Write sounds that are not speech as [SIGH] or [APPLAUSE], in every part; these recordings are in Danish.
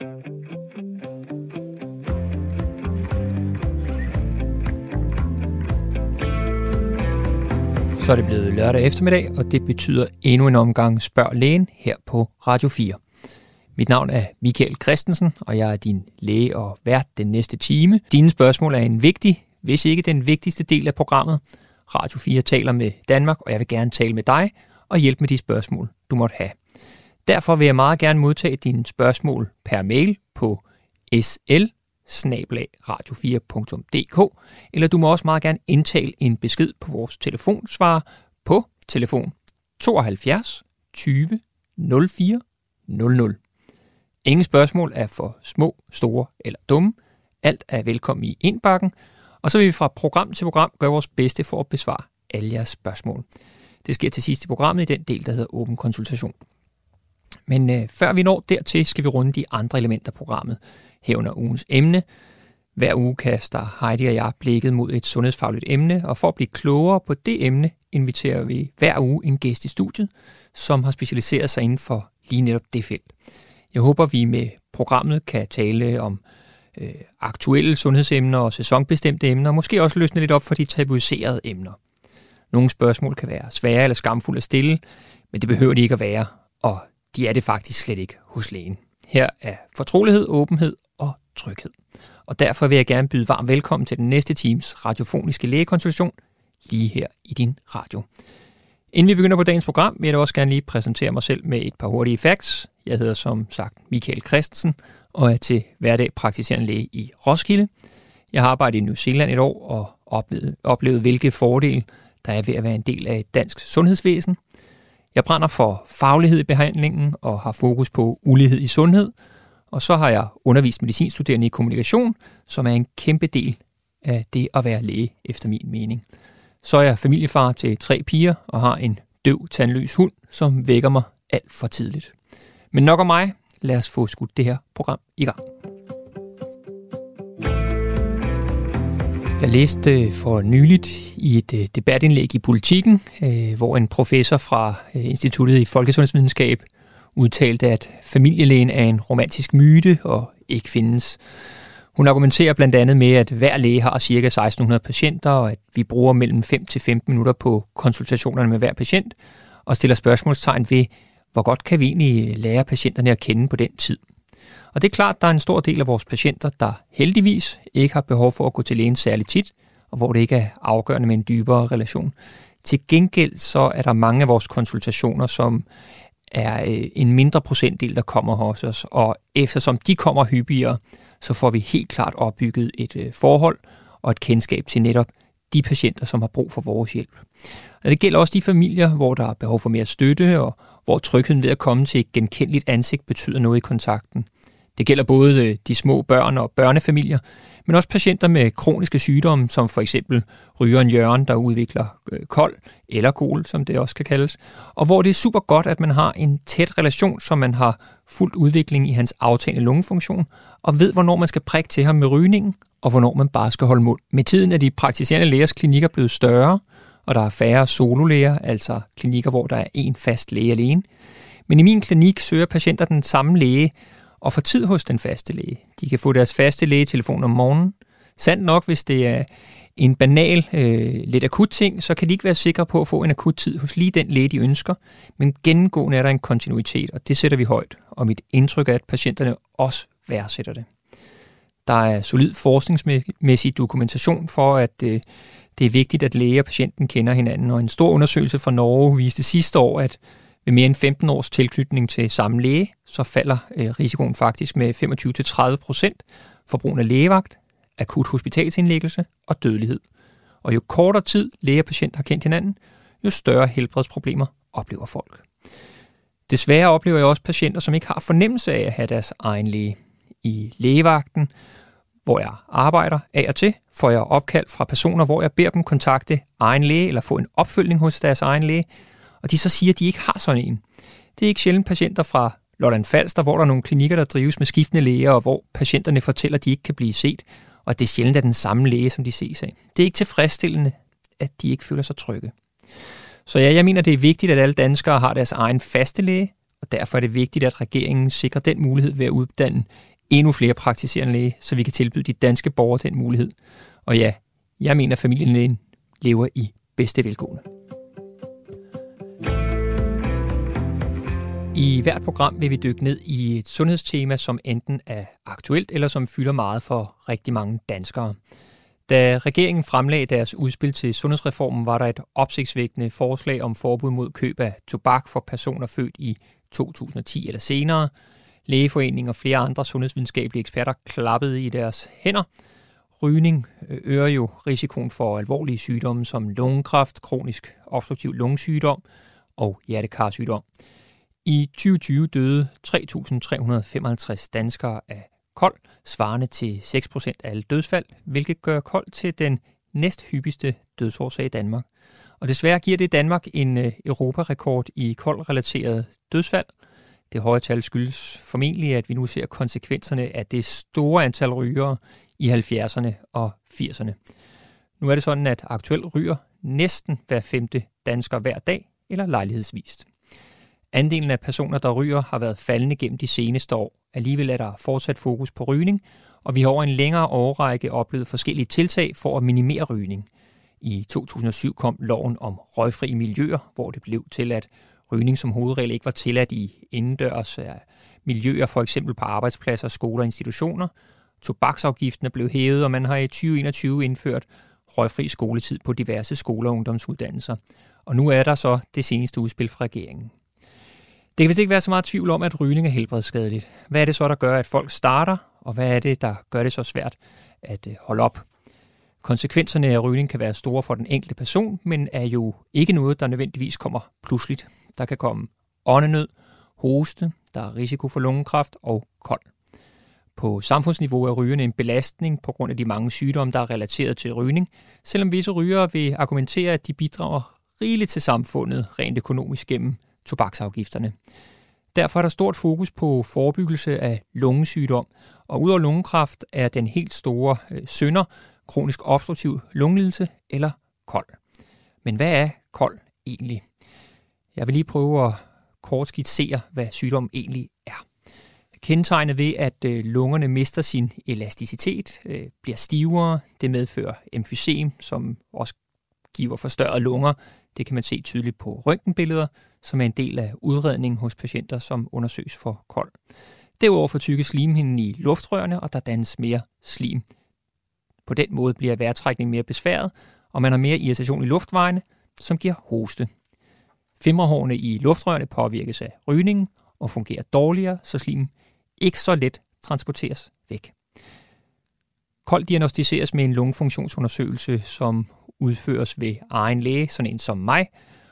Så er det blevet lørdag eftermiddag, og det betyder endnu en omgang Spørg Lægen her på Radio 4. Mit navn er Michael Christensen, og jeg er din læge og vært den næste time. Dine spørgsmål er en vigtig, hvis ikke den vigtigste del af programmet. Radio 4 taler med Danmark, og jeg vil gerne tale med dig og hjælpe med de spørgsmål, du måtte have. Derfor vil jeg meget gerne modtage dine spørgsmål per mail på sl radio4.dk, eller du må også meget gerne indtale en besked på vores telefonsvarer på telefon 72 20 04 00. Ingen spørgsmål er for små, store eller dumme. Alt er velkommen i indbakken, og så vil vi fra program til program gøre vores bedste for at besvare alle jeres spørgsmål. Det sker til sidst i programmet i den del, der hedder åben konsultation. Men øh, før vi når dertil, skal vi runde de andre elementer af programmet, herunder ugens emne. Hver uge kaster Heidi og jeg blikket mod et sundhedsfagligt emne, og for at blive klogere på det emne, inviterer vi hver uge en gæst i studiet, som har specialiseret sig inden for lige netop det felt. Jeg håber, vi med programmet kan tale om øh, aktuelle sundhedsemner og sæsonbestemte emner, og måske også løsne lidt op for de tabuiserede emner. Nogle spørgsmål kan være svære eller skamfulde at stille, men det behøver de ikke at være, og de er det faktisk slet ikke hos lægen. Her er fortrolighed, åbenhed og tryghed. Og derfor vil jeg gerne byde varmt velkommen til den næste teams radiofoniske lægekonsultation lige her i din radio. Inden vi begynder på dagens program, vil jeg også gerne lige præsentere mig selv med et par hurtige facts. Jeg hedder som sagt Michael Christensen og er til hverdag praktiserende læge i Roskilde. Jeg har arbejdet i New Zealand et år og oplevet, oplevet hvilke fordele der er ved at være en del af et dansk sundhedsvæsen. Jeg brænder for faglighed i behandlingen og har fokus på ulighed i sundhed. Og så har jeg undervist medicinstuderende i kommunikation, som er en kæmpe del af det at være læge, efter min mening. Så er jeg familiefar til tre piger og har en døv, tandløs hund, som vækker mig alt for tidligt. Men nok om mig. Lad os få skudt det her program i gang. Jeg læste øh, for nyligt i et øh, debatindlæg i Politiken, øh, hvor en professor fra Instituttet i Folkesundhedsvidenskab udtalte, at familielægen er en romantisk myte og ikke findes. Hun argumenterer blandt andet med, at hver læge har ca. 1600 patienter, og at vi bruger mellem 5 til 15 minutter på konsultationerne med hver patient, og stiller spørgsmålstegn ved, hvor godt kan vi egentlig lære patienterne at kende på den tid. Og det er klart, at der er en stor del af vores patienter, der heldigvis ikke har behov for at gå til lægen særligt tit, og hvor det ikke er afgørende med en dybere relation. Til gengæld så er der mange af vores konsultationer, som er øh, en mindre procentdel, der kommer hos os, og eftersom de kommer hyppigere, så får vi helt klart opbygget et øh, forhold og et kendskab til netop de patienter, som har brug for vores hjælp. Og det gælder også de familier, hvor der er behov for mere støtte, og hvor trygheden ved at komme til et genkendeligt ansigt betyder noget i kontakten. Det gælder både øh, de små børn og børnefamilier, men også patienter med kroniske sygdomme, som for eksempel rygeren Jørgen, der udvikler øh, kold eller kol, som det også kan kaldes, og hvor det er super godt, at man har en tæt relation, så man har fuldt udvikling i hans aftagende lungefunktion, og ved, hvornår man skal prikke til ham med rygningen, og hvornår man bare skal holde mund. Med tiden er de praktiserende lægers klinikker blevet større, og der er færre sololæger, altså klinikker, hvor der er én fast læge alene. Men i min klinik søger patienter den samme læge, og få tid hos den faste læge. De kan få deres faste lægetelefon om morgenen. Sandt nok, hvis det er en banal, øh, lidt akut ting, så kan de ikke være sikre på at få en akut tid hos lige den læge, de ønsker. Men gennemgående er der en kontinuitet, og det sætter vi højt. Og mit indtryk er, at patienterne også værdsætter det. Der er solid forskningsmæssig dokumentation for, at øh, det er vigtigt, at læge og patienten kender hinanden. Og en stor undersøgelse fra Norge viste sidste år, at ved mere end 15 års tilknytning til samme læge, så falder øh, risikoen faktisk med 25-30 procent for brugen af lægevagt, akut hospitalsindlæggelse og dødelighed. Og jo kortere tid læge og patient har kendt hinanden, jo større helbredsproblemer oplever folk. Desværre oplever jeg også patienter, som ikke har fornemmelse af at have deres egen læge. I lægevagten, hvor jeg arbejder af og til, får jeg opkald fra personer, hvor jeg beder dem kontakte egen læge eller få en opfølgning hos deres egen læge, og de så siger, at de ikke har sådan en. Det er ikke sjældent patienter fra Lolland Falster, hvor der er nogle klinikker, der drives med skiftende læger, og hvor patienterne fortæller, at de ikke kan blive set, og det er sjældent er den samme læge, som de ses af. Det er ikke tilfredsstillende, at de ikke føler sig trygge. Så ja, jeg mener, det er vigtigt, at alle danskere har deres egen faste læge, og derfor er det vigtigt, at regeringen sikrer den mulighed ved at uddanne endnu flere praktiserende læge, så vi kan tilbyde de danske borgere den mulighed. Og ja, jeg mener, at familien lever i bedste velgående. I hvert program vil vi dykke ned i et sundhedstema, som enten er aktuelt eller som fylder meget for rigtig mange danskere. Da regeringen fremlagde deres udspil til sundhedsreformen, var der et opsigtsvækkende forslag om forbud mod køb af tobak for personer født i 2010 eller senere. Lægeforeningen og flere andre sundhedsvidenskabelige eksperter klappede i deres hænder. Rygning øh, øger jo risikoen for alvorlige sygdomme som lungekræft, kronisk obstruktiv lungesygdom og hjertekarsygdom. I 2020 døde 3.355 danskere af kold, svarende til 6% af alle dødsfald, hvilket gør kold til den næsthyppigste dødsårsag i Danmark. Og desværre giver det Danmark en øh, europarekord i koldrelateret dødsfald. Det høje tal skyldes formentlig, at vi nu ser konsekvenserne af det store antal rygere i 70'erne og 80'erne. Nu er det sådan, at aktuelt ryger næsten hver femte dansker hver dag eller lejlighedsvist. Andelen af personer, der ryger, har været faldende gennem de seneste år. Alligevel er der fortsat fokus på rygning, og vi har over en længere årrække oplevet forskellige tiltag for at minimere rygning. I 2007 kom loven om røgfri miljøer, hvor det blev til, at rygning som hovedregel ikke var tilladt i indendørs miljøer, for eksempel på arbejdspladser, skoler og institutioner. Tobaksafgiften er blevet hævet, og man har i 2021 indført røgfri skoletid på diverse skoler og ungdomsuddannelser. Og nu er der så det seneste udspil fra regeringen. Det kan vist ikke være så meget tvivl om, at rygning er helbredsskadeligt. Hvad er det så, der gør, at folk starter, og hvad er det, der gør det så svært at øh, holde op? Konsekvenserne af rygning kan være store for den enkelte person, men er jo ikke noget, der nødvendigvis kommer pludseligt. Der kan komme åndenød, hoste, der er risiko for lungekræft og kold. På samfundsniveau er rygerne en belastning på grund af de mange sygdomme, der er relateret til rygning, selvom visse rygere vil argumentere, at de bidrager rigeligt til samfundet rent økonomisk gennem tobaksafgifterne. Derfor er der stort fokus på forebyggelse af lungesygdom, og udover lungekræft er den helt store øh, sønder kronisk obstruktiv lungelidelse eller kold. Men hvad er kold egentlig? Jeg vil lige prøve at kort skitsere, hvad sygdommen egentlig er. Kendetegnet ved, at øh, lungerne mister sin elasticitet, øh, bliver stivere, det medfører emfysem, som også giver forstørrede lunger. Det kan man se tydeligt på røntgenbilleder, som er en del af udredningen hos patienter, som undersøges for kold. Derudover fortykkes slimhinden i luftrørene, og der dannes mere slim. På den måde bliver vejrtrækningen mere besværet, og man har mere irritation i luftvejene, som giver hoste. Femrehårene i luftrørene påvirkes af rygningen og fungerer dårligere, så slim ikke så let transporteres væk. Kold diagnostiseres med en lungefunktionsundersøgelse, som udføres ved egen læge, sådan en som mig,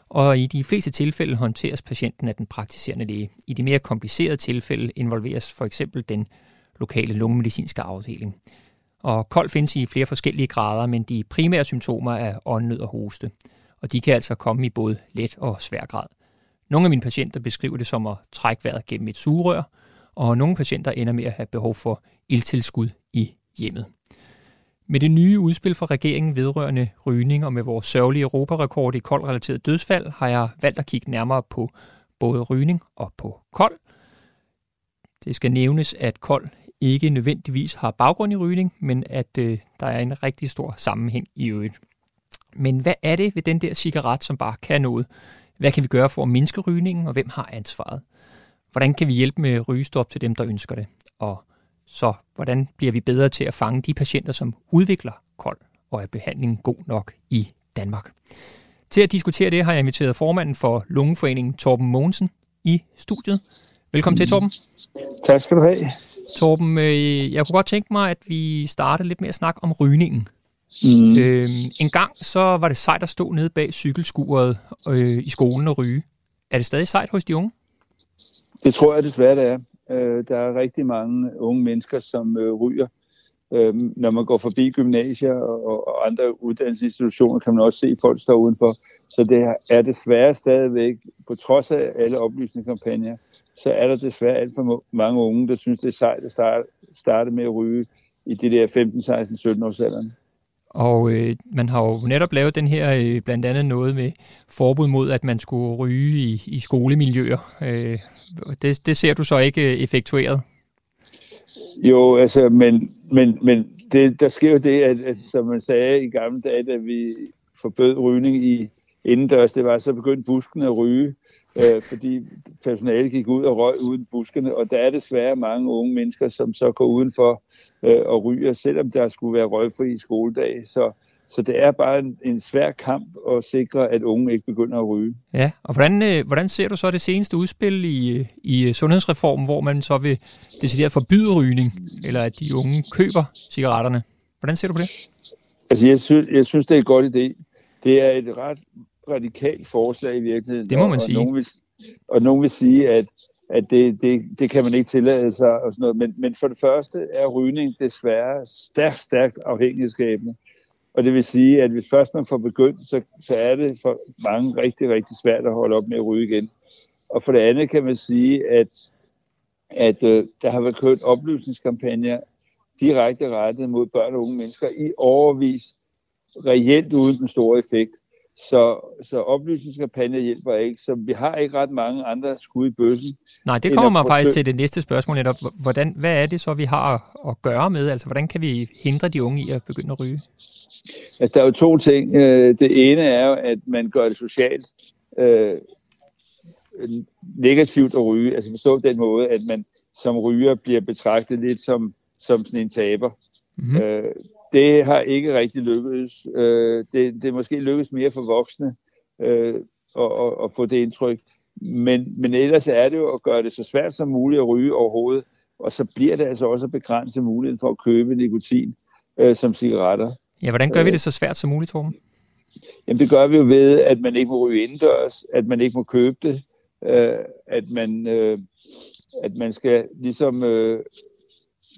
og i de fleste tilfælde håndteres patienten af den praktiserende læge. I de mere komplicerede tilfælde involveres for eksempel den lokale lungemedicinske afdeling. Og kold findes i flere forskellige grader, men de primære symptomer er åndenød og hoste. Og de kan altså komme i både let og svær grad. Nogle af mine patienter beskriver det som at trække vejret gennem et sugerør, og nogle patienter ender med at have behov for ildtilskud i hjemmet. Med det nye udspil fra regeringen vedrørende rygning og med vores sørgelige europarekord i koldrelateret dødsfald, har jeg valgt at kigge nærmere på både rygning og på kold. Det skal nævnes, at kold ikke nødvendigvis har baggrund i rygning, men at øh, der er en rigtig stor sammenhæng i øvrigt. Men hvad er det ved den der cigaret, som bare kan noget? Hvad kan vi gøre for at mindske rygningen, og hvem har ansvaret? Hvordan kan vi hjælpe med rygestop til dem, der ønsker det? Og så hvordan bliver vi bedre til at fange de patienter, som udvikler kold, og er behandlingen god nok i Danmark? Til at diskutere det har jeg inviteret formanden for Lungeforeningen, Torben Mogensen, i studiet. Velkommen mm. til, Torben. Tak skal du have. Torben, øh, jeg kunne godt tænke mig, at vi startede lidt med at snakke om rygningen. Mm. Øh, en gang så var det sejt at stå nede bag cykelskuret øh, i skolen og ryge. Er det stadig sejt hos de unge? Det tror jeg desværre, det er. Øh, der er rigtig mange unge mennesker, som øh, ryger. Øh, når man går forbi gymnasier og, og andre uddannelsesinstitutioner, kan man også se folk stå udenfor. Så det er desværre stadigvæk, på trods af alle oplysningskampagner, så er der desværre alt for mange unge, der synes, det er sejt at starte, starte med at ryge i det der 15, 16, 17 års alderen. Og øh, man har jo netop lavet den her, øh, blandt andet noget med forbud mod, at man skulle ryge i, i skolemiljøer. Øh, det, det ser du så ikke effektueret? Jo, altså, men, men, men det, der sker jo det, at, at som man sagde i gamle dage, da vi forbød rygning i indendørs, det var så begyndt buskene at ryge, øh, fordi personalet gik ud og røg uden buskene, og der er desværre mange unge mennesker, som så går udenfor øh, og ryger, selvom der skulle være røgfri skoledag. Så, så det er bare en, en svær kamp at sikre, at unge ikke begynder at ryge. Ja, og hvordan, øh, hvordan ser du så det seneste udspil i, i sundhedsreformen, hvor man så vil decideret forbyde rygning, eller at de unge køber cigaretterne? Hvordan ser du på det? Altså, jeg synes, jeg synes det er en god idé. Det er et ret radikalt forslag i virkeligheden. Det må man og, sige. Og nogen vil, og nogen vil sige, at, at det, det, det kan man ikke tillade sig og sådan noget. Men, men for det første er rygning desværre stærkt, stærkt afhængighedsskabende. Og det vil sige, at hvis først man får begyndt, så, så er det for mange rigtig, rigtig svært at holde op med at ryge igen. Og for det andet kan man sige, at, at øh, der har været kørt oplysningskampagner direkte rettet mod børn og unge mennesker i overvis, reelt uden den store effekt. Så, så oplysningskampagner hjælper ikke, så vi har ikke ret mange andre skud i bøssen. Nej, det kommer mig faktisk til det næste spørgsmål netop. Hvordan, hvad er det så, vi har at gøre med? Altså, hvordan kan vi hindre de unge i at begynde at ryge? Altså, der er jo to ting. Øh, det ene er jo, at man gør det socialt øh, negativt at ryge. Altså forstå den måde, at man som ryger bliver betragtet lidt som, som sådan en taber. Mm-hmm. Øh, det har ikke rigtig lykkedes. Øh, det, det er måske lykkedes mere for voksne øh, at, at, at få det indtryk. Men, men ellers er det jo at gøre det så svært som muligt at ryge overhovedet, og så bliver det altså også at begrænse muligheden for at købe nikotin øh, som cigaretter. Ja, hvordan gør vi det så svært som muligt, Torben? Jamen det gør vi jo ved, at man ikke må ryge indendørs, at man ikke må købe det, øh, at, man, øh, at man skal ligesom øh,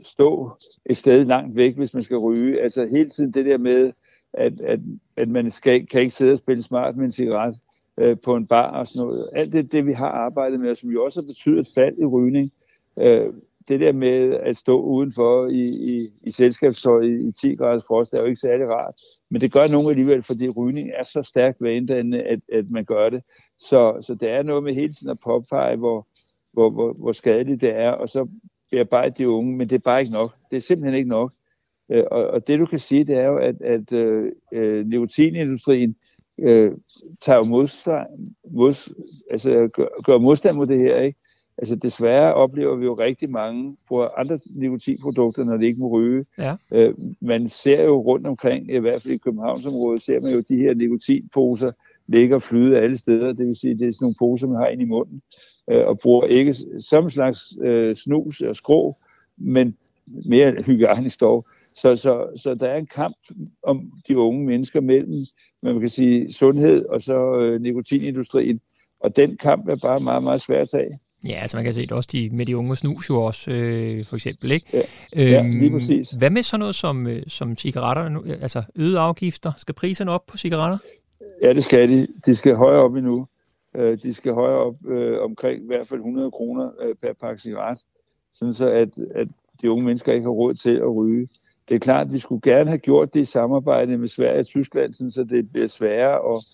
stå et sted langt væk, hvis man skal ryge. Altså hele tiden det der med, at, at, at man skal, kan ikke sidde og spille smart med en cigaret øh, på en bar og sådan noget. Alt det, det, vi har arbejdet med, og som jo også har betydet et fald i rygning. Øh, det der med at stå udenfor i, i, i selskabstøj i, i 10 graders frost, er jo ikke særlig rart. Men det gør nogen alligevel, fordi rygning er så stærkt vanedannende, at, at man gør det. Så, så det er noget med hele tiden at påpege, hvor, hvor, hvor, hvor skadeligt det er, og så bearbejde de unge, men det er bare ikke nok. Det er simpelthen ikke nok. Øh, og, og det du kan sige, det er jo, at, at øh, øh nikotinindustrien øh, tager jo modstand, mod, altså gør, gør modstand mod det her, ikke? Altså desværre oplever vi jo rigtig mange bruger andre nikotinprodukter, når de ikke må ryge. Ja. Øh, man ser jo rundt omkring, i hvert fald i Københavnsområdet, ser man jo de her nikotinposer ligger og flyde alle steder. Det vil sige, det er sådan nogle poser, man har ind i munden, øh, og bruger ikke som slags øh, snus og skrå, men mere hygiejnisk dog. Så, så, så der er en kamp om de unge mennesker mellem, man kan sige, sundhed og så øh, nikotinindustrien. Og den kamp er bare meget, meget svær at tage. Ja, altså man kan se det også de, med de unge snus jo også, øh, for eksempel, ikke? Ja, ja lige øhm, præcis. Hvad med sådan noget som, øh, som cigaretter, nu, altså øget afgifter? Skal priserne op på cigaretter? Ja, det skal de. De skal højere op endnu. Øh, de skal højere op øh, omkring i hvert fald 100 kroner øh, per pakke cigaret, sådan så at, at de unge mennesker ikke har råd til at ryge. Det er klart, at vi skulle gerne have gjort det i samarbejde med Sverige og Tyskland, sådan så det bliver sværere at,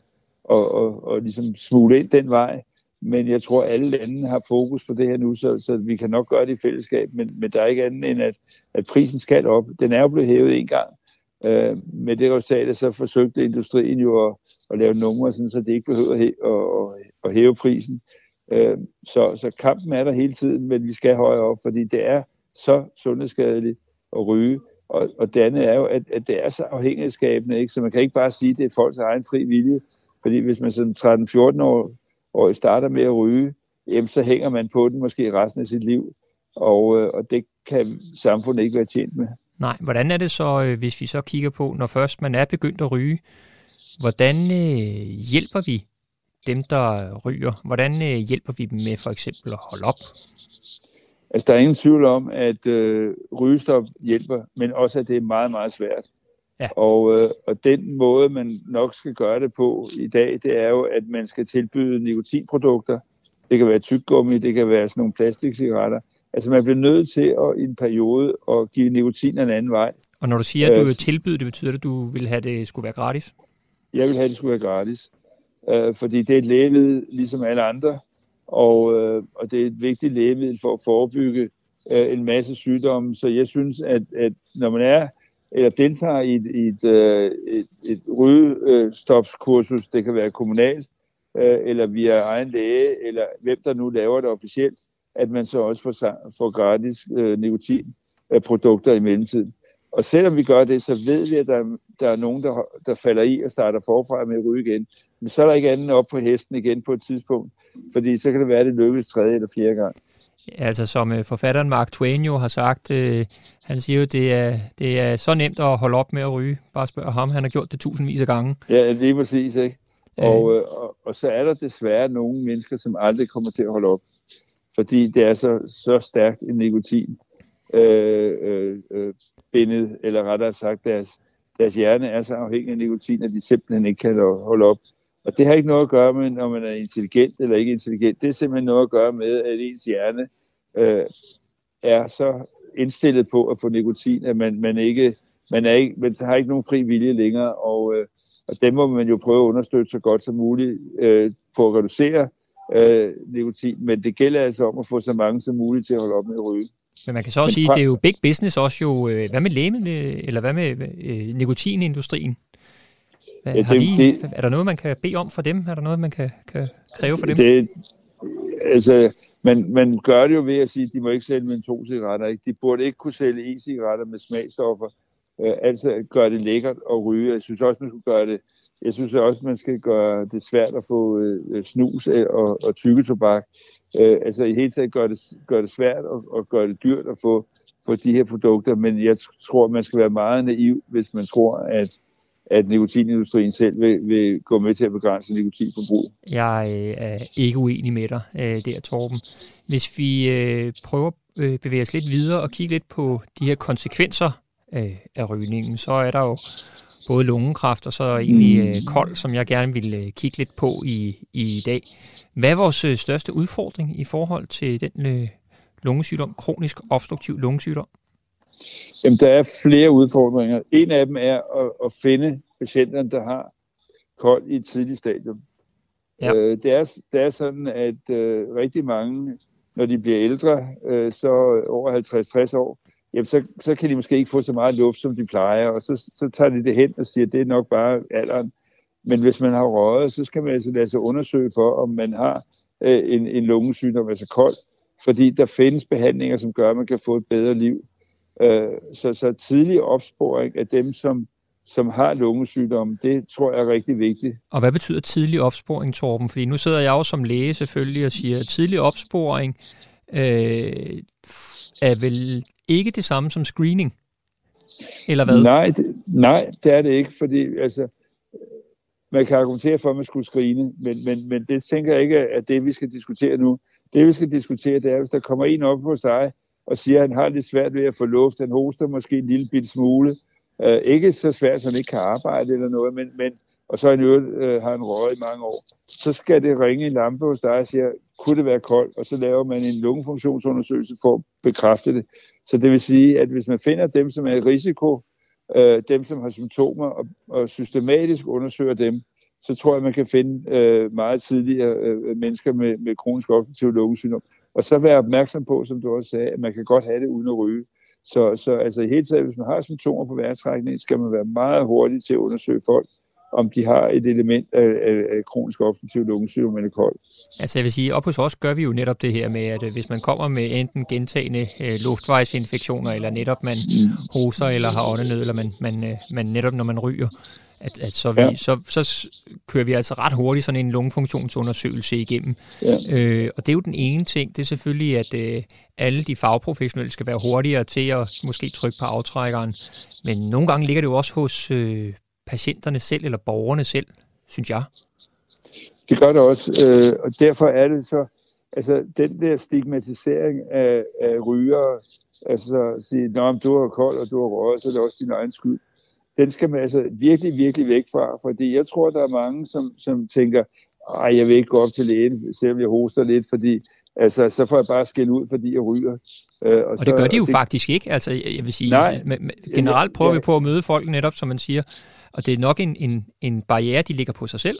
at, at, at ligesom smule ind den vej. Men jeg tror, at alle lande har fokus på det her nu, så, så vi kan nok gøre det i fællesskab. Men, men der er ikke andet end, at, at prisen skal op. Den er jo blevet hævet en gang. Øh, med det resultat, så forsøgte industrien jo at, at lave numre, sådan, så det ikke behøver at, at, at hæve prisen. Øh, så, så kampen er der hele tiden, men vi skal højere op, fordi det er så sundhedsskadeligt at ryge. Og, og det andet er jo, at, at det er så afhængighedsskabende, ikke? så man kan ikke bare sige, at det er folks egen fri vilje. Fordi hvis man sådan 13-14 år og starter med at ryge, jamen, så hænger man på den måske resten af sit liv. Og, øh, og det kan samfundet ikke være tjent med. Nej, hvordan er det så, øh, hvis vi så kigger på, når først man er begyndt at ryge, hvordan øh, hjælper vi dem, der ryger? Hvordan øh, hjælper vi dem med for eksempel at holde op? Altså, der er ingen tvivl om, at øh, rygestop hjælper, men også, at det er meget, meget svært. Ja. Og, øh, og den måde, man nok skal gøre det på i dag, det er jo, at man skal tilbyde nikotinprodukter. Det kan være tyggegummi, det kan være sådan nogle plastikcigaretter. Altså man bliver nødt til at, i en periode at give nikotin en anden vej. Og når du siger, at du vil tilbyde det, betyder det, at du vil have, at det skulle være gratis? Jeg vil have, at det skulle være gratis. Øh, fordi det er et lægemiddel, ligesom alle andre. og, øh, og det er et vigtigt lægemiddel for at forebygge øh, en masse sygdomme. Så jeg synes, at, at når man er eller deltager i et, i et, øh, et, et rygestopskursus, det kan være kommunalt, øh, eller via egen læge, eller hvem der nu laver det officielt, at man så også får, får gratis øh, nikotinprodukter i mellemtiden. Og selvom vi gør det, så ved vi, at der, der er nogen, der, der falder i og starter forfra med at ryge igen. Men så er der ikke andet op på hesten igen på et tidspunkt, fordi så kan det være, at det lykkes tredje eller fjerde gang. Altså som øh, forfatteren Mark Twain jo har sagt, øh, han siger jo, det er, det er så nemt at holde op med at ryge. Bare spørg ham, han har gjort det tusindvis af gange. Ja, lige præcis, ikke? Øh. Og, øh, og, og så er der desværre nogle mennesker, som aldrig kommer til at holde op, fordi det er så, så stærkt en nikotin øh, øh, øh, bindet, eller rettere sagt, deres, deres hjerne er så afhængig af nikotin, at de simpelthen ikke kan holde op. Og det har ikke noget at gøre med, når man er intelligent eller ikke intelligent. Det er simpelthen noget at gøre med, at ens hjerne øh, er så indstillet på at få nikotin, at man, man ikke man, er ikke, man har ikke nogen fri vilje længere, og, øh, og dem må man jo prøve at understøtte så godt som muligt øh, på at reducere øh, nikotin, men det gælder altså om at få så mange som muligt til at holde op med at ryge. Men man kan så også sige, at det er jo big business også jo. Øh, hvad med lægemiddel, eller hvad med øh, nikotinindustrien? Hvad, ja, har de, det, er der noget, man kan bede om for dem? Er der noget, man kan, kan kræve for dem? Det, altså, men man gør det jo ved at sige, at de må ikke sælge mentolcigaretter. Ikke? De burde ikke kunne sælge e-cigaretter med smagstoffer. Øh, altså gøre det lækkert at ryge. Jeg synes også, man skulle gøre det jeg synes også, man skal gøre det svært at få øh, øh snus øh, og, og tykketobak. Øh, altså i hele taget gøre det, gør det svært og, og gøre det dyrt at få, få de her produkter, men jeg tror, man skal være meget naiv, hvis man tror, at at nikotinindustrien selv vil, vil gå med til at begrænse nikotinforbruget. Jeg øh, er ikke uenig med dig øh, der, Torben. Hvis vi øh, prøver at bevæge os lidt videre og kigge lidt på de her konsekvenser af rygningen, så er der jo både lungekræft og så egentlig kold, som jeg gerne vil kigge lidt på i, i dag. Hvad er vores største udfordring i forhold til den lungesygdom, kronisk obstruktiv lungesygdom? Jamen, der er flere udfordringer. En af dem er at, at finde patienterne, der har kold i et tidligt stadium. Ja. Øh, det, er, det er sådan, at øh, rigtig mange, når de bliver ældre, øh, så over 50-60 år, jamen så, så kan de måske ikke få så meget luft, som de plejer, og så, så tager de det hen og siger, at det er nok bare alderen. Men hvis man har røget, så skal man altså lade sig undersøge for, om man har øh, en, en lungesygdom, altså kold, fordi der findes behandlinger, som gør, at man kan få et bedre liv. Øh, så, så tidlig opsporing af dem, som, som har lungesygdomme, det tror jeg er rigtig vigtigt. Og hvad betyder tidlig opsporing, Torben? Fordi nu sidder jeg jo som læge selvfølgelig og siger, at tidlig opsporing øh, er vel ikke det samme som screening? Eller hvad? Nej, det, nej, det er det ikke, fordi altså, man kan argumentere for, at man skulle screene, men, men, men det tænker jeg ikke er det, vi skal diskutere nu. Det, vi skal diskutere, det er, hvis der kommer en op hos dig, og siger, at han har lidt svært ved at få luft. Han hoster måske en lille bit smule. Øh, ikke så svært, at han ikke kan arbejde eller noget, men, men og så han øvrigt, øh, har han røget i mange år. Så skal det ringe en lampe hos dig og siger, kunne det være koldt? Og så laver man en lungefunktionsundersøgelse for at bekræfte det. Så det vil sige, at hvis man finder dem, som er i risiko, øh, dem, som har symptomer, og, og systematisk undersøger dem, så tror jeg, man kan finde øh, meget tidligere øh, mennesker med, med kronisk obstruktiv lungesygdom. Og så være opmærksom på, som du også sagde, at man kan godt have det uden at ryge. Så, så altså i hele taget, hvis man har symptomer på vejrtrækning, skal man være meget hurtig til at undersøge folk, om de har et element af, af, af kronisk obstruktiv lungesygdom eller kold. Altså jeg vil sige, op hos os gør vi jo netop det her med, at øh, hvis man kommer med enten gentagende øh, luftvejsinfektioner, eller netop man mm. hoser eller har åndenød, eller man, man, øh, man netop når man ryger, at, at så, vi, ja. så, så kører vi altså ret hurtigt sådan en lungefunktionsundersøgelse igennem. Ja. Øh, og det er jo den ene ting, det er selvfølgelig, at øh, alle de fagprofessionelle skal være hurtigere til at måske trykke på aftrækkeren. Men nogle gange ligger det jo også hos øh, patienterne selv, eller borgerne selv, synes jeg. Det gør det også, øh, og derfor er det så, altså den der stigmatisering af, af ryger, altså at sige, om du har kold og du har røget, så er det også din egen skyld den skal man altså virkelig, virkelig væk fra, fordi jeg tror, der er mange, som, som tænker, ej, jeg vil ikke gå op til lægen, selvom jeg hoster lidt, fordi altså, så får jeg bare skæld ud, fordi jeg ryger. Øh, og, og så, det gør de jo det, faktisk ikke. Altså, jeg vil sige, nej, generelt prøver ja, vi på at møde folk netop, som man siger, og det er nok en, en, en barriere, de ligger på sig selv.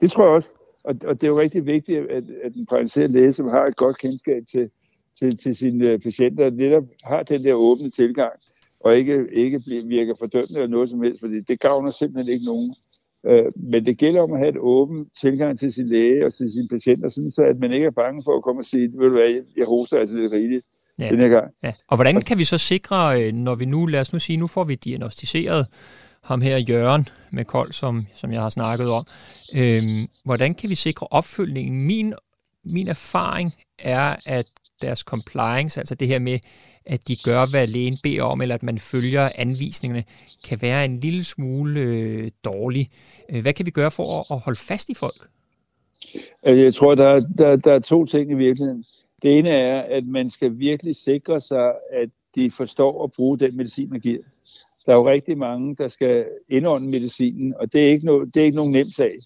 Det tror jeg også. og, og det er jo rigtig vigtigt, at, at den praktiserende læge, som har et godt kendskab til, til, til sine øh, patienter, netop har den der åbne tilgang, og ikke, ikke bliver, virker fordømmende eller noget som helst, fordi det gavner simpelthen ikke nogen. Øh, men det gælder om at have et åben tilgang til sin læge og til sine patienter, sådan så at man ikke er bange for at komme og sige, ved du hvad, jeg hoster altså lidt rigeligt ja. den her gang. Ja. Og hvordan kan vi så sikre, øh, når vi nu, lad os nu sige, nu får vi diagnostiseret ham her Jørgen med kold, som, som jeg har snakket om. Øhm, hvordan kan vi sikre opfølgningen? Min, min erfaring er, at deres compliance, altså det her med, at de gør, hvad lægen beder om, eller at man følger anvisningerne, kan være en lille smule øh, dårlig. Øh, hvad kan vi gøre for at, at holde fast i folk? Altså, jeg tror, der, der, der er to ting i virkeligheden. Det ene er, at man skal virkelig sikre sig, at de forstår at bruge den medicin, man giver. Der er jo rigtig mange, der skal indånde medicinen, og det er ikke, no, det er ikke nogen nem sag.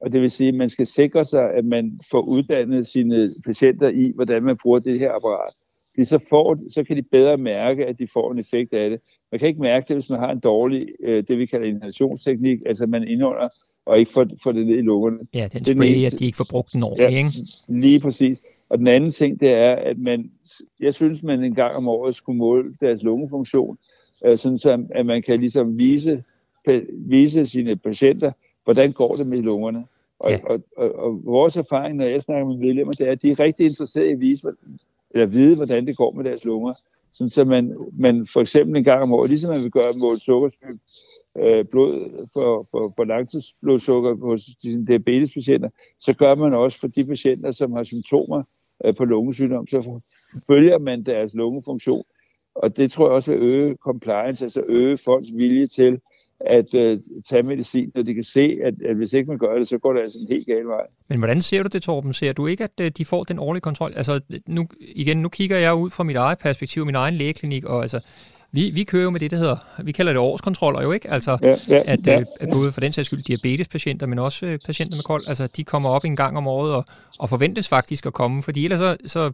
Og det vil sige, at man skal sikre sig, at man får uddannet sine patienter i, hvordan man bruger det her apparat. Fordi så, får, så kan de bedre mærke, at de får en effekt af det. Man kan ikke mærke det, hvis man har en dårlig, øh, det vi kalder inhalationsteknik, altså man indånder og ikke får, får det ned i lungerne. Ja, den spray, det at de ikke får brugt den ordentligt, ja, ikke? Lige præcis. Og den anden ting, det er, at man, jeg synes, man en gang om året skulle måle deres lungefunktion, øh, sådan så at man kan ligesom vise, vise sine patienter, hvordan går det med lungerne. Og, ja. og, og, og vores erfaring, når jeg snakker med medlemmer, det er, at de er rigtig interesserede i at vise, eller vide, hvordan det går med deres lunger. Sådan så man, man for eksempel en gang om året, ligesom man vil gøre mål sukkersyg, øh, blod for, for, for langtidsblodsukker hos de diabetespatienter, så gør man også for de patienter, som har symptomer øh, på lungesygdom, så følger man deres lungefunktion. Og det tror jeg også vil øge compliance, altså øge folks vilje til at øh, tage medicin, når de kan se, at, at hvis ikke man gør det, så går det altså en helt gal vej. Men hvordan ser du det, Torben? Ser du ikke, at øh, de får den årlige kontrol? Altså, nu, igen, nu kigger jeg ud fra mit eget perspektiv, min egen lægeklinik, og altså, vi, vi kører jo med det, der hedder, vi kalder det årskontroller jo ikke, altså ja, ja, at, ja. Øh, at både for den sags skyld diabetespatienter, men også øh, patienter med kold, altså de kommer op en gang om året og, og forventes faktisk at komme, fordi ellers så, så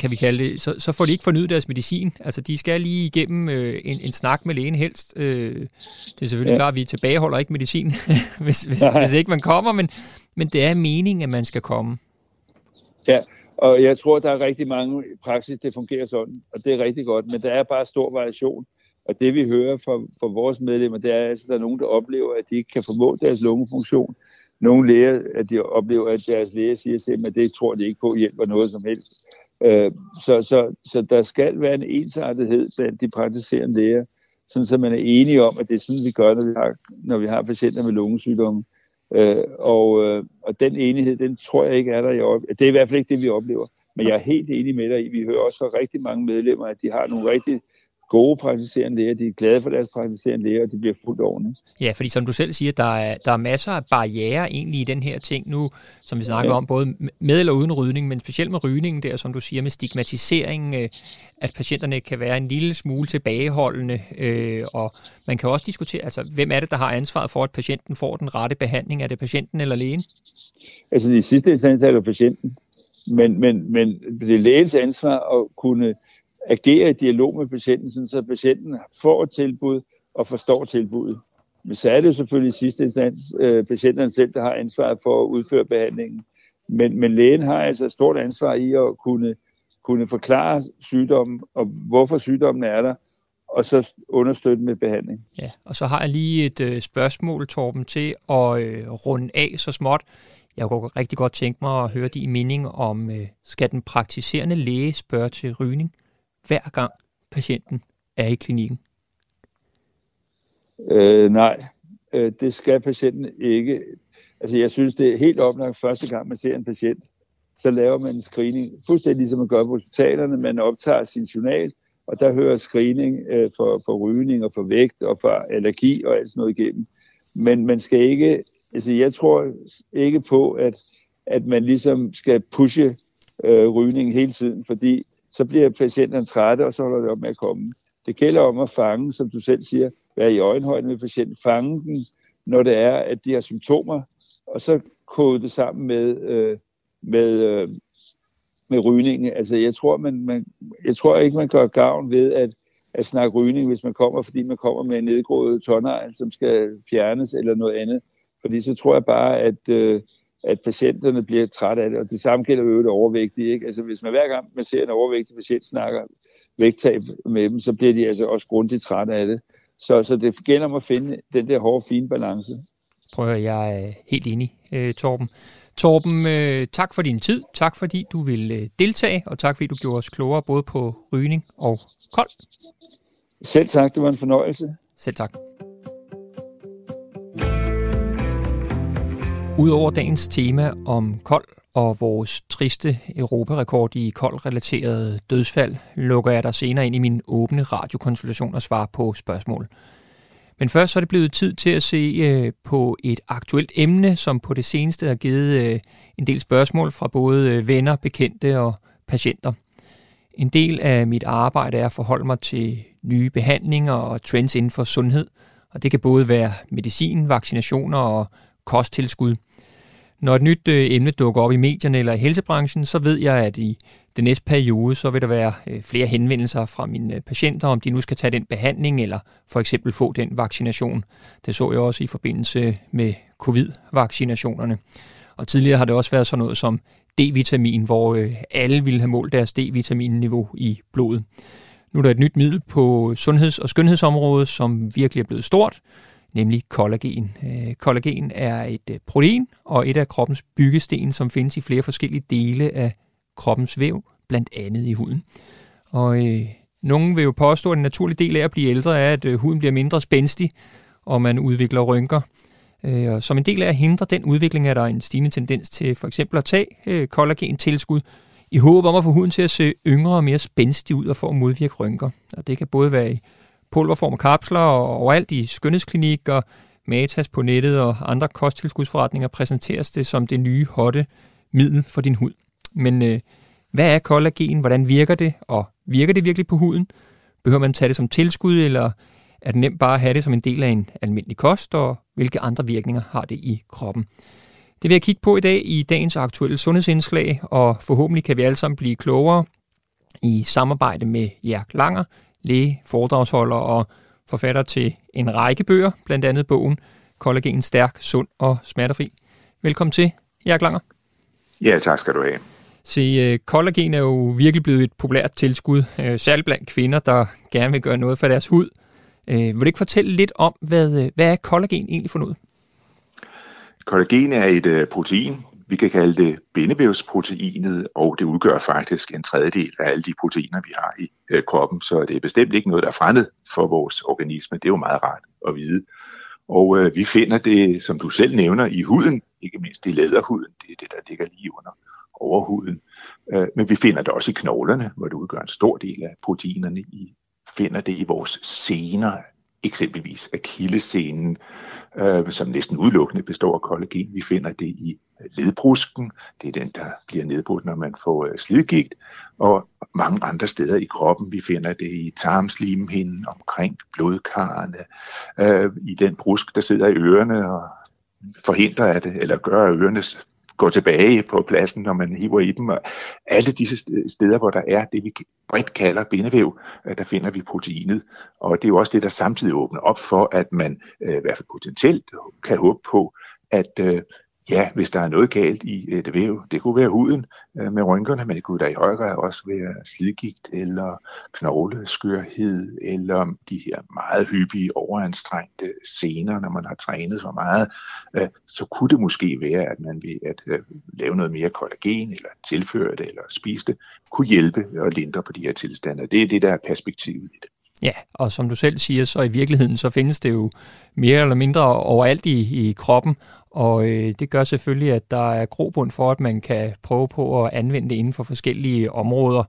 kan vi kalde det, så, så får de ikke fornyet deres medicin. Altså, de skal lige igennem øh, en, en snak med lægen helst. Øh, det er selvfølgelig ja. klart, at vi tilbageholder ikke medicin, [LAUGHS] hvis, hvis, hvis ikke man kommer, men, men det er meningen, at man skal komme. Ja, og jeg tror, der er rigtig mange i praksis, det fungerer sådan, og det er rigtig godt, men der er bare stor variation. Og det vi hører fra, fra vores medlemmer, det er, at altså, der er nogen, der oplever, at de ikke kan formå deres lungefunktion. Nogle læger, at de oplever, at deres læge siger til dem, at det tror de ikke på hjælper noget som helst. Øh, så, så, så der skal være en ensartethed blandt de praktiserende læger, sådan så man er enige om, at det er sådan, vi gør, når vi har, når vi har patienter med lungesygdomme. Øh, og, øh, og den enighed, den tror jeg ikke er der i øjeblikket. Det er i hvert fald ikke det, vi oplever. Men jeg er helt enig med dig i, vi hører også fra rigtig mange medlemmer, at de har nogle rigtig gode praktiserende læger, de er glade for deres praktiserende læger, og de bliver fuldt ordentligt. Ja, fordi som du selv siger, der er, der er masser af barriere egentlig i den her ting nu, som vi snakker ja. om, både med eller uden rygning, men specielt med rygningen der, som du siger, med stigmatisering, øh, at patienterne kan være en lille smule tilbageholdende, øh, og man kan også diskutere, altså hvem er det, der har ansvaret for, at patienten får den rette behandling? Er det patienten eller lægen? Altså i sidste instans er det patienten, men, men, men det er lægens ansvar at kunne agere i dialog med patienten, sådan så patienten får et tilbud og forstår tilbuddet. Men så er det jo selvfølgelig i sidste instans øh, patienterne selv, der har ansvaret for at udføre behandlingen. Men, men lægen har altså et stort ansvar i at kunne, kunne forklare sygdommen, og hvorfor sygdommen er der, og så understøtte med behandling. Ja, og så har jeg lige et øh, spørgsmål, Torben, til at øh, runde af så småt. Jeg kunne rigtig godt tænke mig at høre din mening om, øh, skal den praktiserende læge spørge til rygning? Hver gang patienten er i klinikken? Øh, nej, øh, det skal patienten ikke. Altså jeg synes, det er helt oplagt første gang, man ser en patient, så laver man en screening, fuldstændig ligesom man gør på hospitalerne. Man optager sin journal, og der hører screening øh, for, for rygning og for vægt og for allergi og alt sådan noget igennem. Men man skal ikke, altså jeg tror ikke på, at, at man ligesom skal pushe øh, rygning hele tiden, fordi så bliver patienterne trætte, og så holder det op med at komme. Det gælder om at fange, som du selv siger, være i øjenhøjde med patienten, fange den, når det er, at de har symptomer, og så kode det sammen med, øh, med, øh, med rygningen. Altså, jeg tror, man, man, jeg tror ikke, man gør gavn ved at, at snakke rygning, hvis man kommer, fordi man kommer med en nedgået tonnej, som skal fjernes eller noget andet. Fordi så tror jeg bare, at, øh, at patienterne bliver trætte af det, og det samme gælder jo det overvægtige. Ikke? Altså hvis man hver gang man ser en overvægtig patient snakker vægttab med dem, så bliver de altså også grundigt trætte af det. Så, så det gælder om at finde den der hårde, fine balance. Prøver jeg er helt enig, øh, Torben. Torben, øh, tak for din tid. Tak fordi du vil øh, deltage, og tak fordi du gjorde os klogere både på rygning og kold. Selv tak, det var en fornøjelse. Selv tak. Udover dagens tema om kold og vores triste europarekord i koldrelaterede dødsfald, lukker jeg dig senere ind i min åbne radiokonsultation og svar på spørgsmål. Men først så er det blevet tid til at se øh, på et aktuelt emne, som på det seneste har givet øh, en del spørgsmål fra både øh, venner, bekendte og patienter. En del af mit arbejde er at forholde mig til nye behandlinger og trends inden for sundhed, og det kan både være medicin, vaccinationer og kosttilskud – når et nyt øh, emne dukker op i medierne eller i helsebranchen, så ved jeg, at i den næste periode, så vil der være øh, flere henvendelser fra mine øh, patienter, om de nu skal tage den behandling eller for eksempel få den vaccination. Det så jeg også i forbindelse med covid-vaccinationerne. Og tidligere har det også været sådan noget som D-vitamin, hvor øh, alle ville have målt deres D-vitaminniveau i blodet. Nu er der et nyt middel på sundheds- og skønhedsområdet, som virkelig er blevet stort, nemlig kollagen. Øh, kollagen er et øh, protein og et af kroppens byggesten, som findes i flere forskellige dele af kroppens væv, blandt andet i huden. Og øh, nogen vil jo påstå, at en naturlig del af at blive ældre er, at øh, huden bliver mindre spændstig, og man udvikler rynker. Øh, og som en del af at hindre den udvikling, er der en stigende tendens til for eksempel at tage øh, kollagen-tilskud, i håb om at få huden til at se yngre og mere spændstig ud og for at modvirke rynker. Og det kan både være i pulverform og kapsler og overalt i skønhedsklinikker, Matas på nettet og andre kosttilskudsforretninger præsenteres det som det nye hotte middel for din hud. Men øh, hvad er kollagen? Hvordan virker det? Og virker det virkelig på huden? Behøver man tage det som tilskud, eller er det nemt bare at have det som en del af en almindelig kost? Og hvilke andre virkninger har det i kroppen? Det vil jeg kigge på i dag i dagens aktuelle sundhedsindslag, og forhåbentlig kan vi alle sammen blive klogere i samarbejde med Jærk Langer, læge, foredragsholder og forfatter til en række bøger, blandt andet bogen Kollagen stærk, sund og smertefri. Velkommen til, Jørg Langer. Ja, tak skal du have. Se, kollagen er jo virkelig blevet et populært tilskud, øh, særligt blandt kvinder, der gerne vil gøre noget for deres hud. Øh, vil du ikke fortælle lidt om, hvad, øh, hvad er kollagen egentlig for noget? Kollagen er et protein, vi kan kalde det bindevævsproteinet, og det udgør faktisk en tredjedel af alle de proteiner, vi har i øh, kroppen, så det er bestemt ikke noget, der er fremmed for vores organisme. Det er jo meget rart at vide. Og øh, vi finder det, som du selv nævner, i huden, ikke mindst i læderhuden, det er det, der ligger lige under overhuden. Øh, men vi finder det også i knoglerne, hvor det udgør en stor del af proteinerne. I finder det i vores sener, eksempelvis akillescenen, øh, som næsten udelukkende består af kollagen. Vi finder det i ledbrusken, det er den, der bliver nedbrudt, når man får øh, slidgigt, og mange andre steder i kroppen. Vi finder det i tarmslimhinden, omkring blodkarrene, øh, i den brusk, der sidder i ørerne og forhindrer at, det, eller gør, at ørerne går tilbage på pladsen, når man hiver i dem. Og alle disse steder, hvor der er det, vi bredt kalder bindevæv, øh, der finder vi proteinet. Og det er jo også det, der samtidig åbner op for, at man øh, i hvert fald potentielt kan håbe på, at øh, Ja, hvis der er noget galt i et væv, det kunne være huden øh, med rynkerne, men det kunne da i høj grad også være slidgigt eller knogleskørhed, eller de her meget hyppige overanstrengte scener, når man har trænet for meget, øh, så kunne det måske være, at man ved at øh, lave noget mere kollagen, eller tilføre det, eller spise det, kunne hjælpe og lindre på de her tilstande. Det er det, der er perspektivet i det. Ja, og som du selv siger, så i virkeligheden så findes det jo mere eller mindre overalt i, i kroppen, og øh, det gør selvfølgelig, at der er grobund for, at man kan prøve på at anvende det inden for forskellige områder.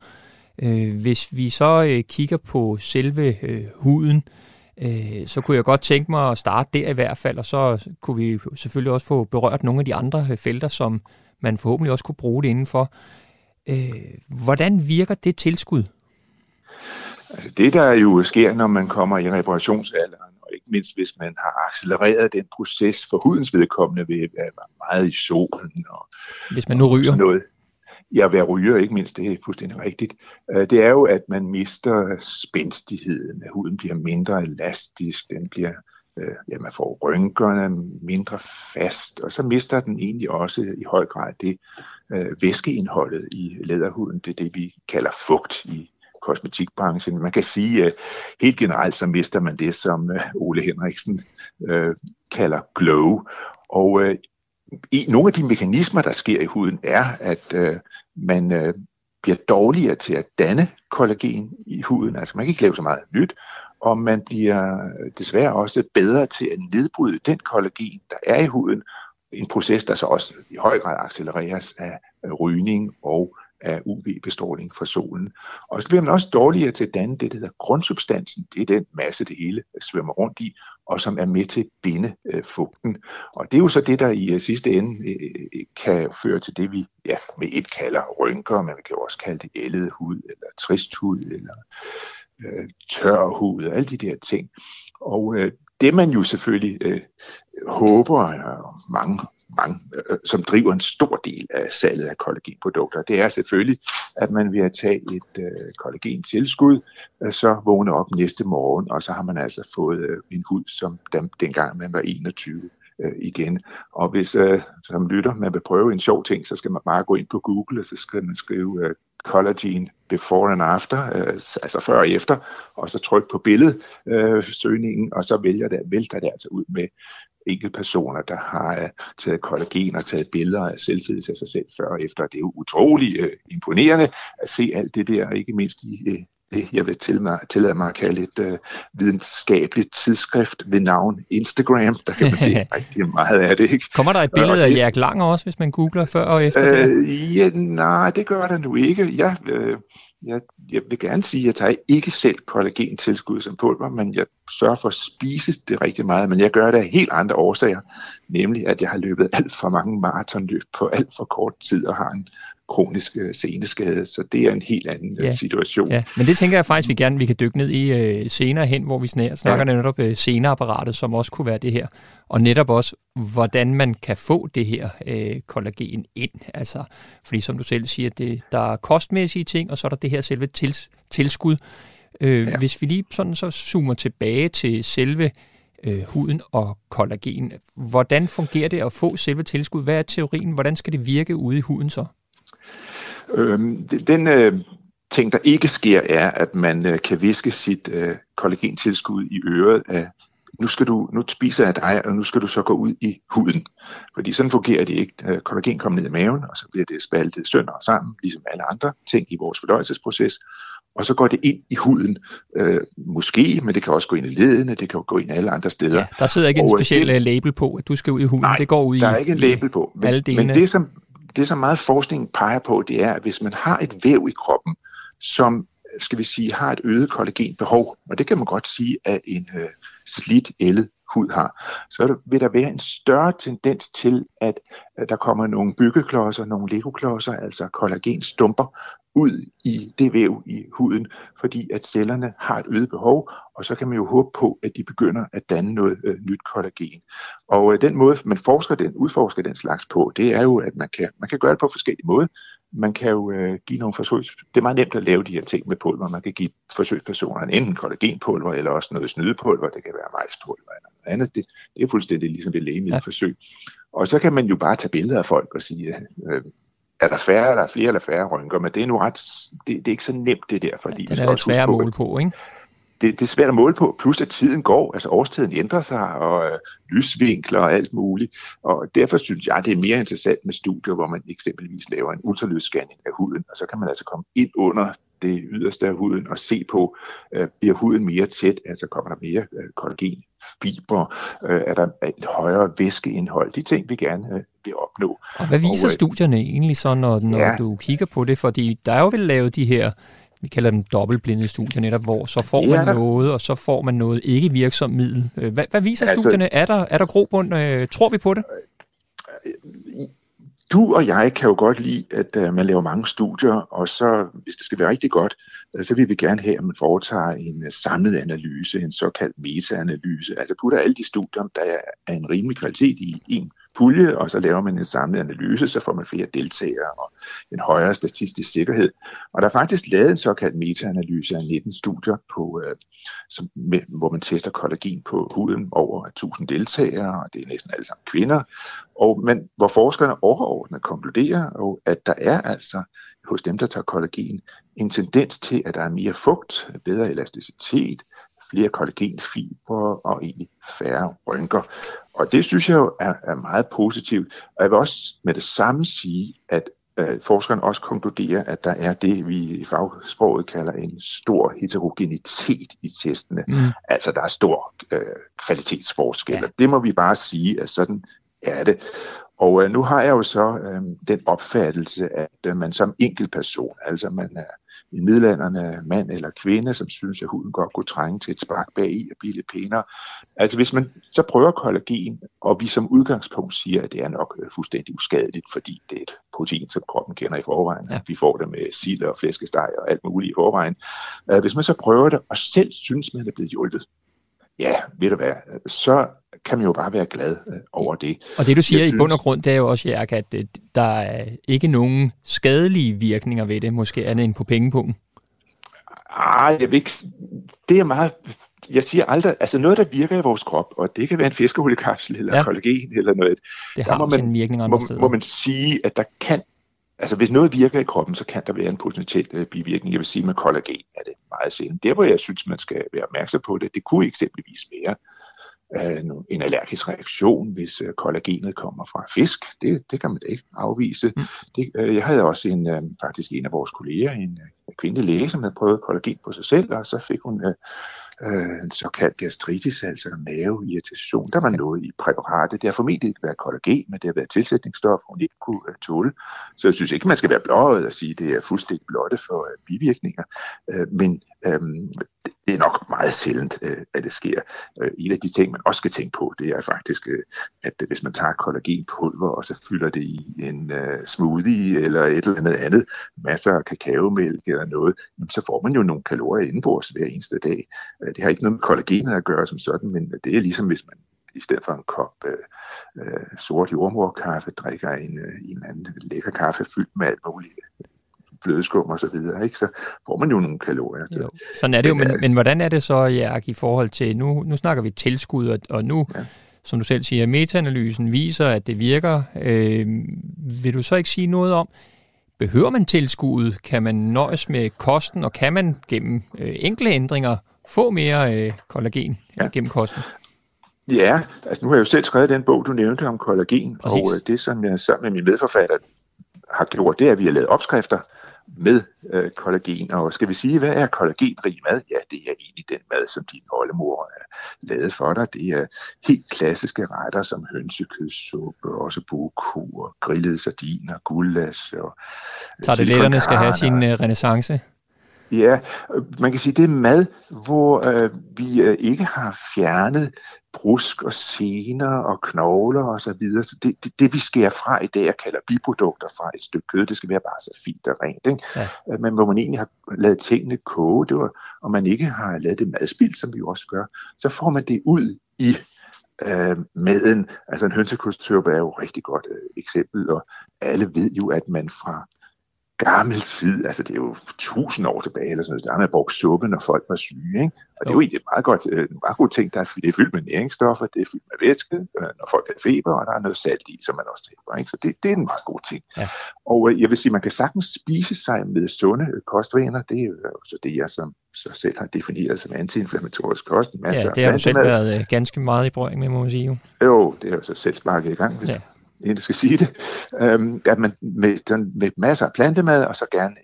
Øh, hvis vi så øh, kigger på selve øh, huden, øh, så kunne jeg godt tænke mig at starte der i hvert fald, og så kunne vi selvfølgelig også få berørt nogle af de andre øh, felter, som man forhåbentlig også kunne bruge det indenfor. Øh, hvordan virker det tilskud? Altså det, der jo sker, når man kommer i reparationsalderen, og ikke mindst hvis man har accelereret den proces for hudens vedkommende ved at være meget i solen. Og, hvis man nu ryger. Noget. Ja, være ryger, ikke mindst, det er fuldstændig rigtigt. Øh, det er jo, at man mister spændstigheden, huden bliver mindre elastisk, den bliver øh, ja, man får rynkerne mindre fast, og så mister den egentlig også i høj grad det øh, væskeindholdet i læderhuden. Det er det, vi kalder fugt i kosmetikbranchen. Man kan sige, at helt generelt så mister man det, som øh, Ole Henriksen øh, kalder glow. Og øh, i nogle af de mekanismer, der sker i huden, er, at øh, man øh, bliver dårligere til at danne kollagen i huden. Altså man kan ikke lave så meget nyt, og man bliver øh, desværre også bedre til at nedbryde den kollagen, der er i huden. En proces, der så også i høj grad accelereres af rygning og af UV-bestråling fra solen. Og så bliver man også dårligere til at danne det, der hedder grundsubstansen. Det er den masse, det hele svømmer rundt i, og som er med til at binde øh, fugten. Og det er jo så det, der i øh, sidste ende øh, øh kan føre til det, vi ja, med et kalder rynker, men vi kan også kalde det ældet hud, eller trist hud, eller øh, tør hud, og alle de der ting. Og øh, det man jo selvfølgelig øh, håber, og mange mange, øh, som driver en stor del af salget af kollagenprodukter, det er selvfølgelig, at man ved at tage et øh, kollagentilskud, øh, så vågner op næste morgen, og så har man altså fået øh, en hud, som dem, dengang man var 21 øh, igen. Og hvis øh, som lytter, man vil prøve en sjov ting, så skal man bare gå ind på Google, og så skal man skrive øh, collagen before and after, øh, altså før og efter, og så tryk på billedsøgningen, øh, og så vælger der, vælter det altså ud med enkeltpersoner, der har uh, taget kollagen og taget billeder af selvfedet af sig selv før og efter. Det er jo utrolig uh, imponerende at se alt det der, ikke mindst i uh, det, jeg vil tillade mig, at kalde et uh, videnskabeligt tidsskrift ved navn Instagram. Der kan man se [LAUGHS] rigtig meget af det. Ikke? Kommer der et billede af Erik Langer også, hvis man googler før og efter øh, det? Ja, nej, det gør der nu ikke. Jeg, øh, jeg, jeg vil gerne sige, at jeg tager ikke selv kollagentilskud som pulver, men jeg sørger for at spise det rigtig meget, men jeg gør det af helt andre årsager, nemlig at jeg har løbet alt for mange maratonløb på alt for kort tid og har en kronisk øh, seneskade, så det er en helt anden øh, ja. situation. Ja. Men det tænker jeg faktisk, vi gerne vi kan dykke ned i øh, senere hen, hvor vi snakker ja. netop øh, seneapparatet, som også kunne være det her, og netop også, hvordan man kan få det her øh, kollagen ind. Altså, fordi som du selv siger, det, der er kostmæssige ting, og så er der det her selve tils, tilskud. Øh, ja. Hvis vi lige sådan så zoomer tilbage til selve øh, huden og kollagen, hvordan fungerer det at få selve tilskud? Hvad er teorien? Hvordan skal det virke ude i huden så? Øhm, den øh, ting, der ikke sker, er, at man øh, kan viske sit øh, kollagentilskud i øret af nu, skal du, nu spiser jeg dig, og nu skal du så gå ud i huden. Fordi sådan fungerer det ikke. Øh, kollagen kommer ned i maven, og så bliver det spaltet sønder sammen, ligesom alle andre ting i vores fordøjelsesproces. Og så går det ind i huden, øh, måske, men det kan også gå ind i ledene, det kan gå ind alle andre steder. Ja, der sidder ikke en speciel det, label på, at du skal ud i huden, nej, det går ud i der er ikke en label på. Men, men det, som, det, som meget forskning peger på, det er, at hvis man har et væv i kroppen, som skal vi sige, har et øget kollagenbehov, og det kan man godt sige, at en øh, slidt ældet hud har, så vil der være en større tendens til, at, der kommer nogle byggeklodser, nogle legoklodser, altså kollagenstumper, ud i det væv i huden, fordi at cellerne har et øget behov, og så kan man jo håbe på, at de begynder at danne noget øh, nyt kollagen. Og øh, den måde, man forsker den, udforsker den slags på, det er jo, at man kan, man kan gøre det på forskellige måder. Man kan jo øh, give nogle forsøg. Det er meget nemt at lave de her ting med pulver. Man kan give forsøgspersonerne enten kollagenpulver, eller også noget snydepulver. Det kan være majspulver eller andet. Det, det er fuldstændig ligesom det lægemiddelforsøg. Ja. Og så kan man jo bare tage billeder af folk og sige, øh, er der færre, eller flere eller færre rynker, men det er nu ret, det, det er ikke så nemt det der, fordi ja, det er svært at måle på, ikke? Det, det er svært at måle på, plus at tiden går, altså årstiden ændrer sig, og øh, lysvinkler og alt muligt, og derfor synes jeg, det er mere interessant med studier, hvor man eksempelvis laver en ultralydsscanning af huden, og så kan man altså komme ind under det yderste af huden og se på, øh, bliver huden mere tæt, altså kommer der mere øh, kollagen, fiber, øh, er der et højere væskeindhold, de ting vi gerne øh, vil opnå. Og hvad viser og, øh, studierne egentlig så, når, når ja, du kigger på det? Fordi der er jo vel lavet de her vi kalder dem dobbeltblinde studier netop, hvor så får man ja, noget, og så får man noget ikke virksom middel. Hvad, hvad viser altså, studierne? Er der, er der grobund? Øh, tror vi på det? Du og jeg kan jo godt lide, at uh, man laver mange studier, og så, hvis det skal være rigtig godt, uh, så vil vi gerne have, at man foretager en uh, samlet analyse, en såkaldt meta-analyse, altså putter alle de studier, der er en rimelig kvalitet i en pulje, og så laver man en samlet analyse, så får man flere deltagere og en højere statistisk sikkerhed. Og der er faktisk lavet en såkaldt meta-analyse af 19 studier, på, øh, som, med, hvor man tester kollagen på huden over 1000 deltagere, og det er næsten alle sammen kvinder, og, men hvor forskerne overordnet konkluderer, og at der er altså hos dem, der tager kollagen, en tendens til, at der er mere fugt, bedre elasticitet, flere kollagenfibre og egentlig færre rynker. Og det synes jeg jo er, er meget positivt. Og jeg vil også med det samme sige, at øh, forskeren også konkluderer, at der er det, vi i fagsproget kalder en stor heterogenitet i testene. Mm. Altså der er stor øh, kvalitetsforskel. Ja. Det må vi bare sige, at sådan er det. Og øh, nu har jeg jo så øh, den opfattelse, at øh, man som enkeltperson, altså man er en middelalderne mand eller kvinde, som synes, at huden godt kunne trænge til et spark bag i og blive lidt pænere. Altså hvis man så prøver kollagen, og vi som udgangspunkt siger, at det er nok øh, fuldstændig uskadeligt, fordi det er et protein, som kroppen kender i forvejen. Ja. Vi får det med sild og flæskesteg og alt muligt i forvejen. Øh, hvis man så prøver det, og selv synes, man er blevet hjulpet, ja, ved du hvad, så kan man jo bare være glad øh, over det. Og det du siger synes, i bund og grund, det er jo også, Jærk, at der er ikke nogen skadelige virkninger ved det, måske andet end på pengepunkten. Ah, jeg vil ikke, det er meget, jeg siger aldrig, altså noget, der virker i vores krop, og det kan være en fiskehullekapsel eller ja. kollagen eller noget. Det har må man, en virkning andre må, steder. må man sige, at der kan Altså hvis noget virker i kroppen, så kan der være en potentiel øh, bivirkning. Jeg vil sige, med kollagen er det meget sjældent. Der hvor jeg synes, man skal være opmærksom på det, det kunne eksempelvis være øh, en allergisk reaktion, hvis øh, kollagenet kommer fra fisk. Det, det kan man da ikke afvise. Mm. Det, øh, jeg havde også en, øh, faktisk en af vores kolleger, en, en kvindelig læge, som havde prøvet kollagen på sig selv, og så fik hun øh, øh, en såkaldt gastritis, altså maveirritation. Der var noget i præparatet. Det har formentlig ikke været kollagen, men det har været tilsætningsstof, hun ikke kunne uh, tåle. Så jeg synes ikke, man skal være blåret og sige, at det er fuldstændig blotte for uh, bivirkninger. Men Øhm, det er nok meget sjældent, uh, at det sker. Øh, en af de ting, man også skal tænke på, det er faktisk, øh, at hvis man tager kollagenpulver, og så fylder det i en smoothie eller et eller andet andet, masser af kakaomælk eller noget, så får man jo nogle kalorier indenbords hver eneste dag. Det har ikke noget med kollagenet at gøre som sådan, men det er ligesom hvis man i stedet for en kop øh, øh, sort jordmorkaffe, drikker en, øh, en eller anden lækker kaffe fyldt med alt muligt flødeskum og så videre, ikke? så får man jo nogle kalorier. Til. Jo. Sådan er det men, jo, men, øh, men hvordan er det så, Jærk, i forhold til, nu, nu snakker vi tilskud, og, og nu, ja. som du selv siger, metaanalysen viser, at det virker. Øh, vil du så ikke sige noget om, behøver man tilskuddet? Kan man nøjes med kosten, og kan man gennem øh, enkle ændringer få mere øh, kollagen ja. gennem kosten? Ja, altså nu har jeg jo selv skrevet den bog, du nævnte om kollagen, Præcis. og øh, det som jeg sammen med min medforfatter har gjort, det er, at vi har lavet opskrifter med øh, kollagen. Og skal vi sige, hvad er kollagenrig mad? Ja, det er egentlig den mad, som din oldemor er lavet for dig. Det er helt klassiske retter som hønsekødssuppe, også buku og grillede sardiner, gullasch og øh, Tarteletterne skal have sin øh, renaissance. Ja, man kan sige, det er mad, hvor øh, vi øh, ikke har fjernet brusk og sener og knogler og så videre. Så det, det, det vi skærer fra i dag, jeg kalder biprodukter fra et stykke kød, det skal være bare så fint og rent. Ikke? Ja. Øh, men hvor man egentlig har lavet tingene koge, det var, og man ikke har lavet det madspil, som vi jo også gør, så får man det ud i øh, maden. Altså en hønsekostøbe er jo et rigtig godt øh, eksempel, og alle ved jo, at man fra gammel tid, altså det er jo tusind år tilbage, eller sådan noget, der har man brugt suppe, når folk var syge, ikke? Og det er jo egentlig meget godt, øh, en meget god ting, der er, det er fyldt med næringsstoffer, det er fyldt med væske, øh, når folk har feber, og der er noget salt i, som man også tænker, ikke? Så det, det er en meget god ting. Ja. Og øh, jeg vil sige, man kan sagtens spise sig med sunde kostvaner, det er jo så det, jeg som så selv har defineret som antiinflammatorisk kost. Masser ja, det har du selv været ganske meget i brøring med, må man sige. Jo, jo det har jo så selv sparket i gang, ja inden jeg skal sige det, øhm, at man med, den, med masser af plantemad, og så gerne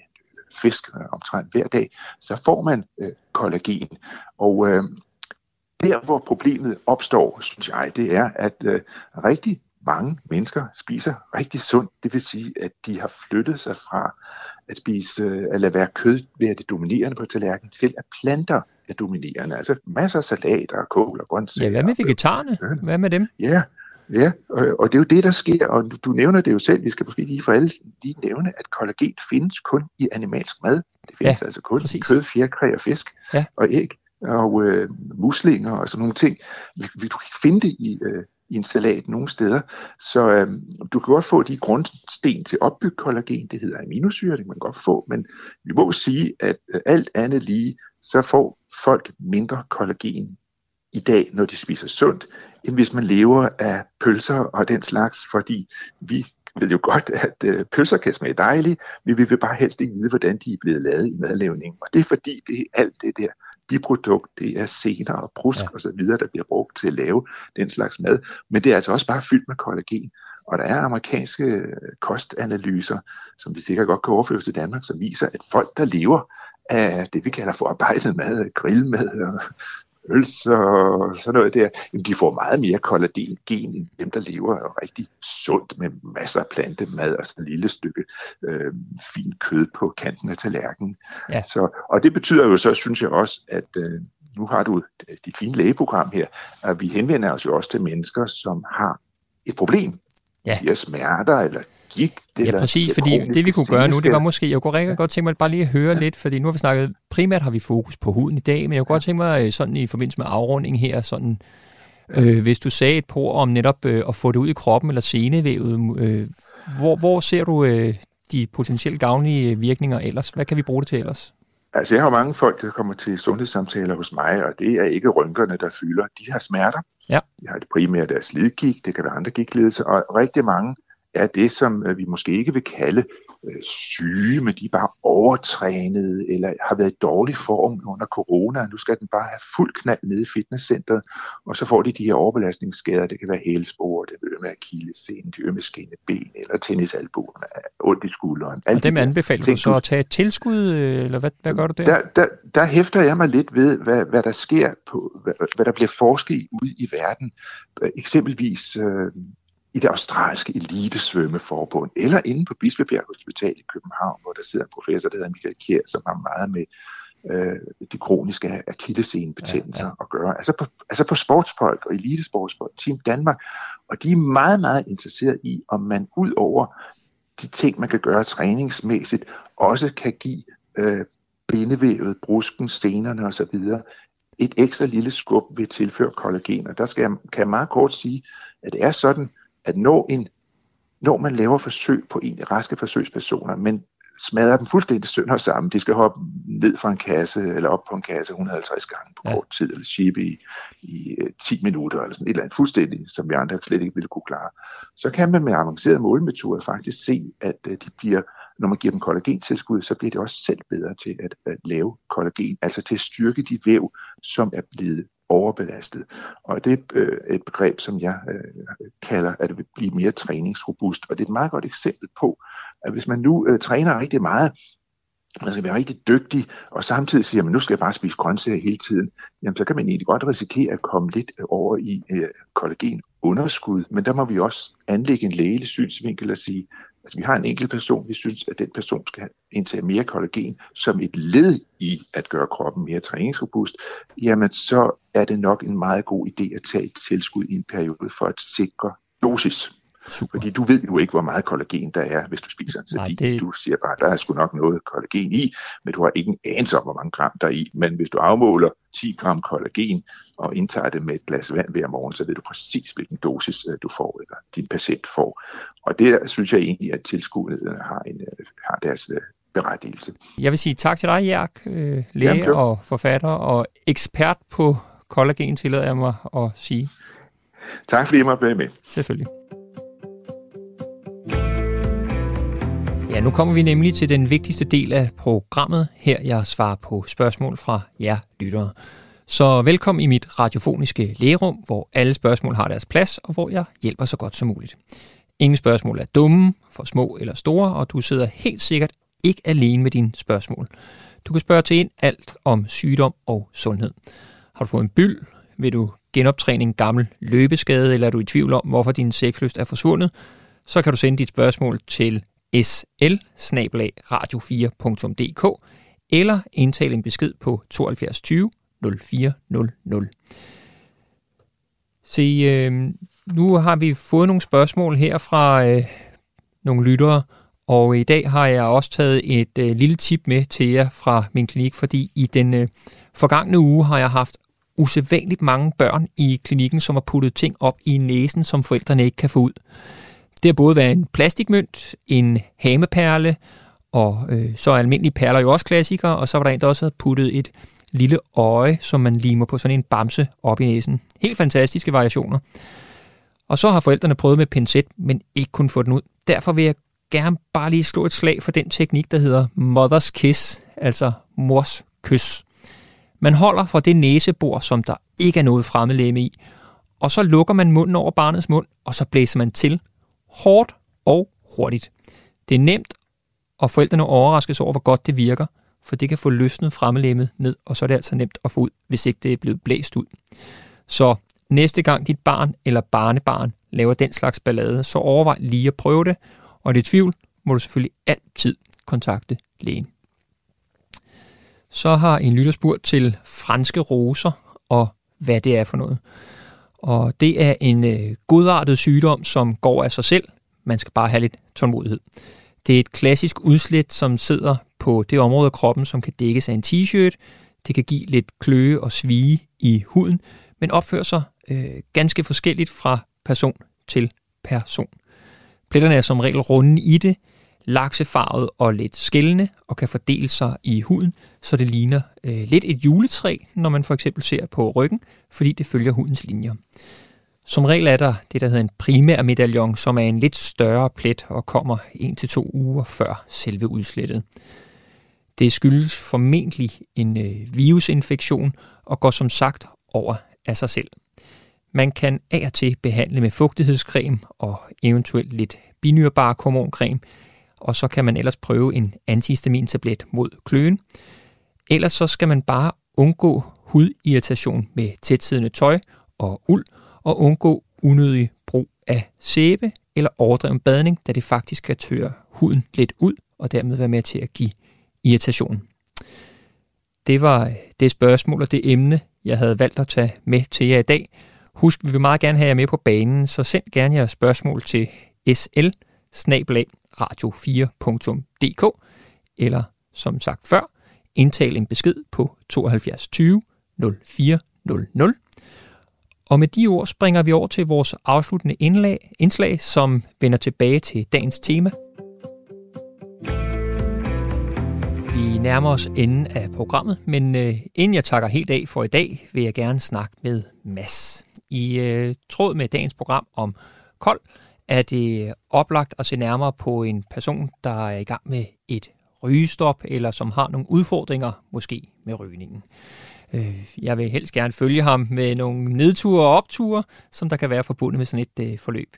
fisk øh, omtrent hver dag, så får man øh, kollagen. Og øh, der, hvor problemet opstår, synes jeg, det er, at øh, rigtig mange mennesker spiser rigtig sundt. Det vil sige, at de har flyttet sig fra at spise, øh, at lade være kød være det dominerende på tallerkenen, til at planter er dominerende. Altså masser af salater og kål og grøntsager. Ja, hvad med vegetarerne? Hvad med dem? Ja, Ja, og, og det er jo det, der sker, og du, du nævner det jo selv, vi skal måske lige for alle lige nævne, at kollagen findes kun i animalsk mad. Det findes ja, altså kun præcis. i kød, fjerkræ og fisk ja. og æg og øh, muslinger og sådan nogle ting. Vi, vi, du kan ikke finde det i, øh, i en salat nogle steder. Så øh, du kan godt få de grundsten til opbygge kollagen, det hedder aminosyre, det kan man godt få, men vi må sige, at øh, alt andet lige, så får folk mindre kollagen i dag, når de spiser sundt, end hvis man lever af pølser og den slags, fordi vi ved jo godt, at øh, pølser kan smage dejligt, men vi vil bare helst ikke vide, hvordan de er blevet lavet i madlavningen. Og det er fordi, det er alt det der biprodukt, det er sener og brusk ja. og så videre, der bliver brugt til at lave den slags mad. Men det er altså også bare fyldt med kollagen. Og der er amerikanske øh, kostanalyser, som vi sikkert godt kan overføre til Danmark, som viser, at folk, der lever af det, vi kalder for arbejdet mad, grillmad og øls og sådan noget der, jamen de får meget mere kollagen end dem, der lever rigtig sundt med masser af plantemad og sådan et lille stykke øh, fint kød på kanten af tallerkenen. Ja. Så, og det betyder jo så, synes jeg også, at øh, nu har du dit fine lægeprogram her, at vi henvender os jo også til mennesker, som har et problem. Ja. De har smerter eller gigt. Ja, præcis, fordi det vi kunne gøre nu, det var måske, jeg kunne rigtig godt tænke mig bare lige at høre ja. lidt, fordi nu har vi snakket, primært har vi fokus på huden i dag, men jeg kunne godt tænke mig øh, sådan i forbindelse med afrunding her, sådan, øh, hvis du sagde et par om netop øh, at få det ud i kroppen eller senevævet, øh, hvor, hvor ser du øh, de potentielt gavnlige virkninger ellers? Hvad kan vi bruge det til ellers? Altså, jeg har mange folk, der kommer til sundhedssamtaler hos mig, og det er ikke rynkerne, der fylder. De har smerter. Ja. De har det primært deres slidgik, det kan være andre gigtlidelser, og rigtig mange er det, som øh, vi måske ikke vil kalde øh, syge, men de er bare overtrænede eller har været i dårlig form under corona. Nu skal den bare have fuld knald nede i fitnesscenteret, og så får de de her overbelastningsskader. Det kan være hælspore, det være akillescenen, de med ben eller tennisalbuen, ondt i skulderen. Og dem anbefaler du så at tage et tilskud, øh, eller hvad, hvad gør du der? Der, der? der hæfter jeg mig lidt ved, hvad, hvad der sker, på, hvad, hvad der bliver forsket ud i verden. Eksempelvis øh, i det australske elitesvømmeforbund, eller inde på Bispebjerg Hospital i København, hvor der sidder en professor, der hedder Michael Kjær, som har meget med øh, de kroniske akillescenebetændelser ja, ja. at gøre. Altså på, altså på sportsfolk og elitesportsfolk, Team Danmark, og de er meget, meget interesseret i, om man ud over de ting, man kan gøre træningsmæssigt, også kan give øh, bindevævet, brusken, stenerne osv. et ekstra lille skub ved at tilføre kollagen. Og der skal jeg, kan jeg meget kort sige, at det er sådan, at når, en, når man laver forsøg på en raske forsøgspersoner, men smadrer dem fuldstændig sønder sammen. De skal hoppe ned fra en kasse, eller op på en kasse 150 gange på ja. kort tid, eller shippe i, i øh, 10 minutter, eller sådan et eller andet fuldstændig, som vi andre slet ikke ville kunne klare. Så kan man med avancerede målmetoder faktisk se, at øh, de bliver, når man giver dem kollagentilskud, så bliver de også selv bedre til at, at lave kollagen, altså til at styrke de væv, som er blevet overbelastet. Og det er øh, et begreb, som jeg øh, kalder, at det vil blive mere træningsrobust. Og det er et meget godt eksempel på, at hvis man nu øh, træner rigtig meget, man skal være rigtig dygtig, og samtidig siger man, nu skal jeg bare spise grøntsager hele tiden, jamen så kan man egentlig godt risikere at komme lidt øh, over i øh, kollagenunderskud, men der må vi også anlægge en lægelig synsvinkel og sige, Altså vi har en enkelt person, vi synes, at den person skal indtage mere kollagen som et led i at gøre kroppen mere træningsrobust, jamen så er det nok en meget god idé at tage et tilskud i en periode for at sikre dosis. Super. Fordi du ved jo ikke, hvor meget kollagen der er, hvis du spiser en sardin. Det... Du siger bare, der er sgu nok noget kollagen i, men du har ikke en anelse om, hvor mange gram der er i. Men hvis du afmåler 10 gram kollagen og indtager det med et glas vand hver morgen, så ved du præcis, hvilken dosis øh, du får, eller din patient får. Og det synes jeg egentlig, at tilskuddet har, en, øh, har deres øh, berettigelse. Jeg vil sige tak til dig, Jærk, læge Jamen, og forfatter og ekspert på kollagen, tillader jeg mig at sige. Tak fordi jeg måtte være med. Selvfølgelig. Nu kommer vi nemlig til den vigtigste del af programmet. Her jeg svarer på spørgsmål fra jer lyttere. Så velkommen i mit radiofoniske lægerum, hvor alle spørgsmål har deres plads, og hvor jeg hjælper så godt som muligt. Ingen spørgsmål er dumme, for små eller store, og du sidder helt sikkert ikke alene med dine spørgsmål. Du kan spørge til ind alt om sygdom og sundhed. Har du fået en byld? Vil du genoptræne en gammel løbeskade, eller er du i tvivl om, hvorfor din sexlyst er forsvundet? Så kan du sende dit spørgsmål til sl radio4.dk eller indtale en besked på 72 20 0400. Se, øh, nu har vi fået nogle spørgsmål her fra øh, nogle lyttere, og i dag har jeg også taget et øh, lille tip med til jer fra min klinik, fordi i den øh, forgangne uge har jeg haft usædvanligt mange børn i klinikken, som har puttet ting op i næsen, som forældrene ikke kan få ud. Det har både været en plastikmønt, en hameperle, og øh, så er almindelige perler jo også klassikere, og så var der en, der også havde puttet et lille øje, som man limer på sådan en bamse op i næsen. Helt fantastiske variationer. Og så har forældrene prøvet med pincet, men ikke kun få den ud. Derfor vil jeg gerne bare lige slå et slag for den teknik, der hedder mother's kiss, altså mors kys. Man holder for det næsebor, som der ikke er noget fremmedlæme i, og så lukker man munden over barnets mund, og så blæser man til hårdt og hurtigt. Det er nemt, og forældrene overraskes over, hvor godt det virker, for det kan få løsnet fremmedlæmmet ned, og så er det altså nemt at få ud, hvis ikke det er blevet blæst ud. Så næste gang dit barn eller barnebarn laver den slags ballade, så overvej lige at prøve det, og det det tvivl må du selvfølgelig altid kontakte lægen. Så har en lytter spurgt til franske roser og hvad det er for noget. Og det er en øh, godartet sygdom, som går af sig selv. Man skal bare have lidt tålmodighed. Det er et klassisk udslæt, som sidder på det område af kroppen, som kan dækkes af en t-shirt. Det kan give lidt kløe og svige i huden, men opfører sig øh, ganske forskelligt fra person til person. Pletterne er som regel runde i det, laksefarvet og lidt skældende og kan fordele sig i huden, så det ligner øh, lidt et juletræ, når man for eksempel ser på ryggen, fordi det følger hudens linjer. Som regel er der det, der hedder en primær medaljon, som er en lidt større plet og kommer 1-2 uger før selve udslettet. Det skyldes formentlig en øh, virusinfektion og går som sagt over af sig selv. Man kan af og til behandle med fugtighedscreme og eventuelt lidt binyrbar hormoncreme, og så kan man ellers prøve en antihistamintablet mod kløen. Ellers så skal man bare undgå hudirritation med tætsiddende tøj og uld, og undgå unødig brug af sæbe eller overdreven badning, da det faktisk kan tørre huden lidt ud, og dermed være med til at give irritation. Det var øh, det spørgsmål og det emne, jeg havde valgt at tage med til jer i dag. Husk, vi vil meget gerne have jer med på banen, så send gerne jeres spørgsmål til sl radio4.dk eller som sagt før, indtal en besked på 72 20 0400. Og med de ord springer vi over til vores afsluttende indlag, indslag, som vender tilbage til dagens tema. Vi nærmer os enden af programmet, men øh, inden jeg takker helt af for i dag, vil jeg gerne snakke med Mads. I øh, tråd med dagens program om kold, er det oplagt at se nærmere på en person, der er i gang med et rygestop, eller som har nogle udfordringer, måske med rygningen. Øh, jeg vil helst gerne følge ham med nogle nedture og opture, som der kan være forbundet med sådan et øh, forløb.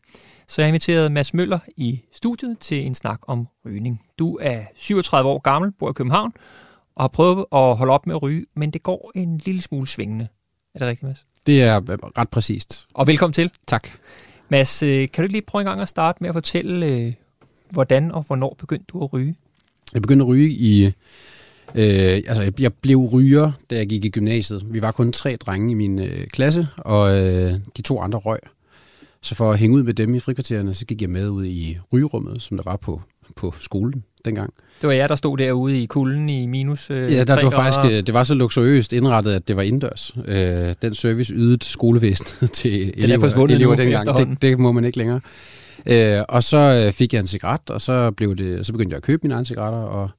Så jeg har inviteret Mads Møller i studiet til en snak om rygning. Du er 37 år gammel, bor i København, og har prøvet at holde op med at ryge, men det går en lille smule svingende. Er det rigtigt, Mads? Det er ret præcist. Og velkommen til. Tak. Mads, øh, kan du ikke lige prøve en gang at starte med at fortælle, øh, hvordan og hvornår begyndte du at ryge? Jeg begyndte at ryge i... Øh, altså, jeg blev ryger, da jeg gik i gymnasiet. Vi var kun tre drenge i min øh, klasse, og øh, de to andre røg. Så for at hænge ud med dem i frikvartererne, så gik jeg med ud i rygerummet, som der var på, på skolen dengang. Det var jeg, der stod derude i kulden i minus øh, Ja, der, det var faktisk øh, det var så luksuriøst indrettet, at det var indendørs. Øh, den service ydede skolevæsenet [LAUGHS] til elever, elever dengang. Det, det må man ikke længere. Øh, og så øh, fik jeg en cigaret, og så, blev det, så begyndte jeg at købe mine egne cigaretter, og,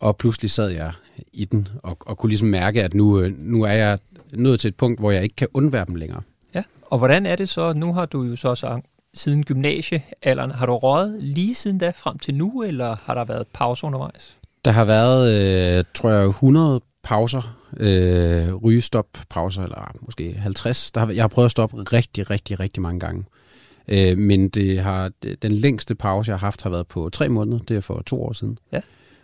og pludselig sad jeg i den, og, og kunne ligesom mærke, at nu, øh, nu er jeg nået til et punkt, hvor jeg ikke kan undvære dem længere. Ja, og hvordan er det så? Nu har du jo så siden gymnasiealderen. Har du røget lige siden da frem til nu, eller har der været pauser undervejs? Der har været, øh, tror jeg, 100 pauser, øh, rygestop-pauser, eller måske 50. Der har, jeg har prøvet at stoppe rigtig, rigtig, rigtig mange gange. Øh, men det har, den længste pause, jeg har haft, har været på tre måneder. Det er for to år siden. Ja.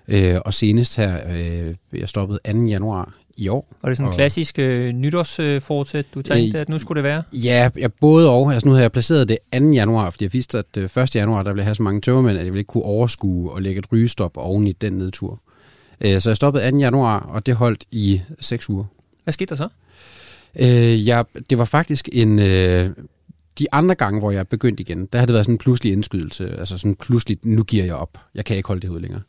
Øh, og senest her, øh, jeg stoppede 2. januar i år. Og det sådan en klassisk øh, nytårsfortsæt, du tænkte, øh, at nu skulle det være? Ja, jeg både og. Altså nu har jeg placeret det 2. januar, fordi jeg vidste, at 1. Øh, januar, der ville jeg have så mange tømmermænd, at jeg ville ikke kunne overskue og lægge et rygestop oven i den nedtur. Øh, så jeg stoppede 2. januar, og det holdt i 6 uger. Hvad skete der så? Øh, jeg, det var faktisk en... Øh, de andre gange, hvor jeg begyndte igen, der havde det været sådan en pludselig indskydelse. Altså sådan pludselig, nu giver jeg op. Jeg kan ikke holde det ud længere.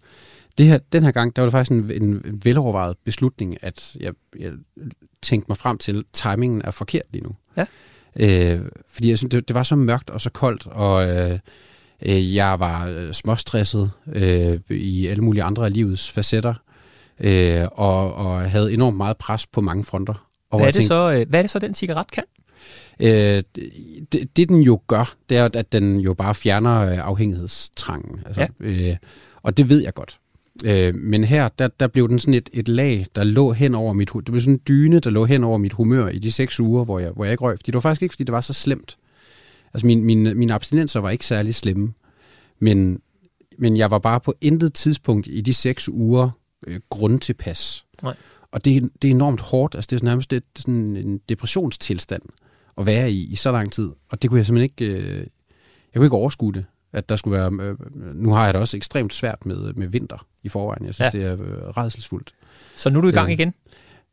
Det her, den her gang, der var det faktisk en, en velovervejet beslutning, at jeg, jeg tænkte mig frem til, at timingen er forkert lige nu. Ja. Øh, fordi jeg synes, det, det var så mørkt og så koldt, og øh, øh jeg var øh, småstresset øh, i alle mulige andre af livets facetter, øh, og, og havde enormt meget pres på mange fronter. Og hvad, er det tænkte, så, øh, hvad er det så, den cigaret kan? Øh, det, det, den jo gør, det er, at den jo bare fjerner afhængighedstrangen. Altså, ja. øh, og det ved jeg godt. Øh, men her, der, der blev den sådan et, et lag, der lå hen over mit Det blev sådan en dyne, der lå hen over mit humør i de seks uger, hvor jeg, hvor jeg ikke røg. Fordi det var faktisk ikke, fordi det var så slemt. Altså, min, min, mine abstinenser var ikke særlig slemme. Men, men jeg var bare på intet tidspunkt i de seks uger øh, grundtilpas. Nej. Og det, det er enormt hårdt. Altså, det er nærmest det, det er sådan en depressionstilstand at være i i så lang tid. Og det kunne jeg simpelthen ikke... Øh, jeg kunne ikke overskue det at der skulle være... Øh, nu har jeg det også ekstremt svært med, med vinter i forvejen. Jeg synes, ja. det er øh, redselsfuldt. Så nu er du i gang øh, igen?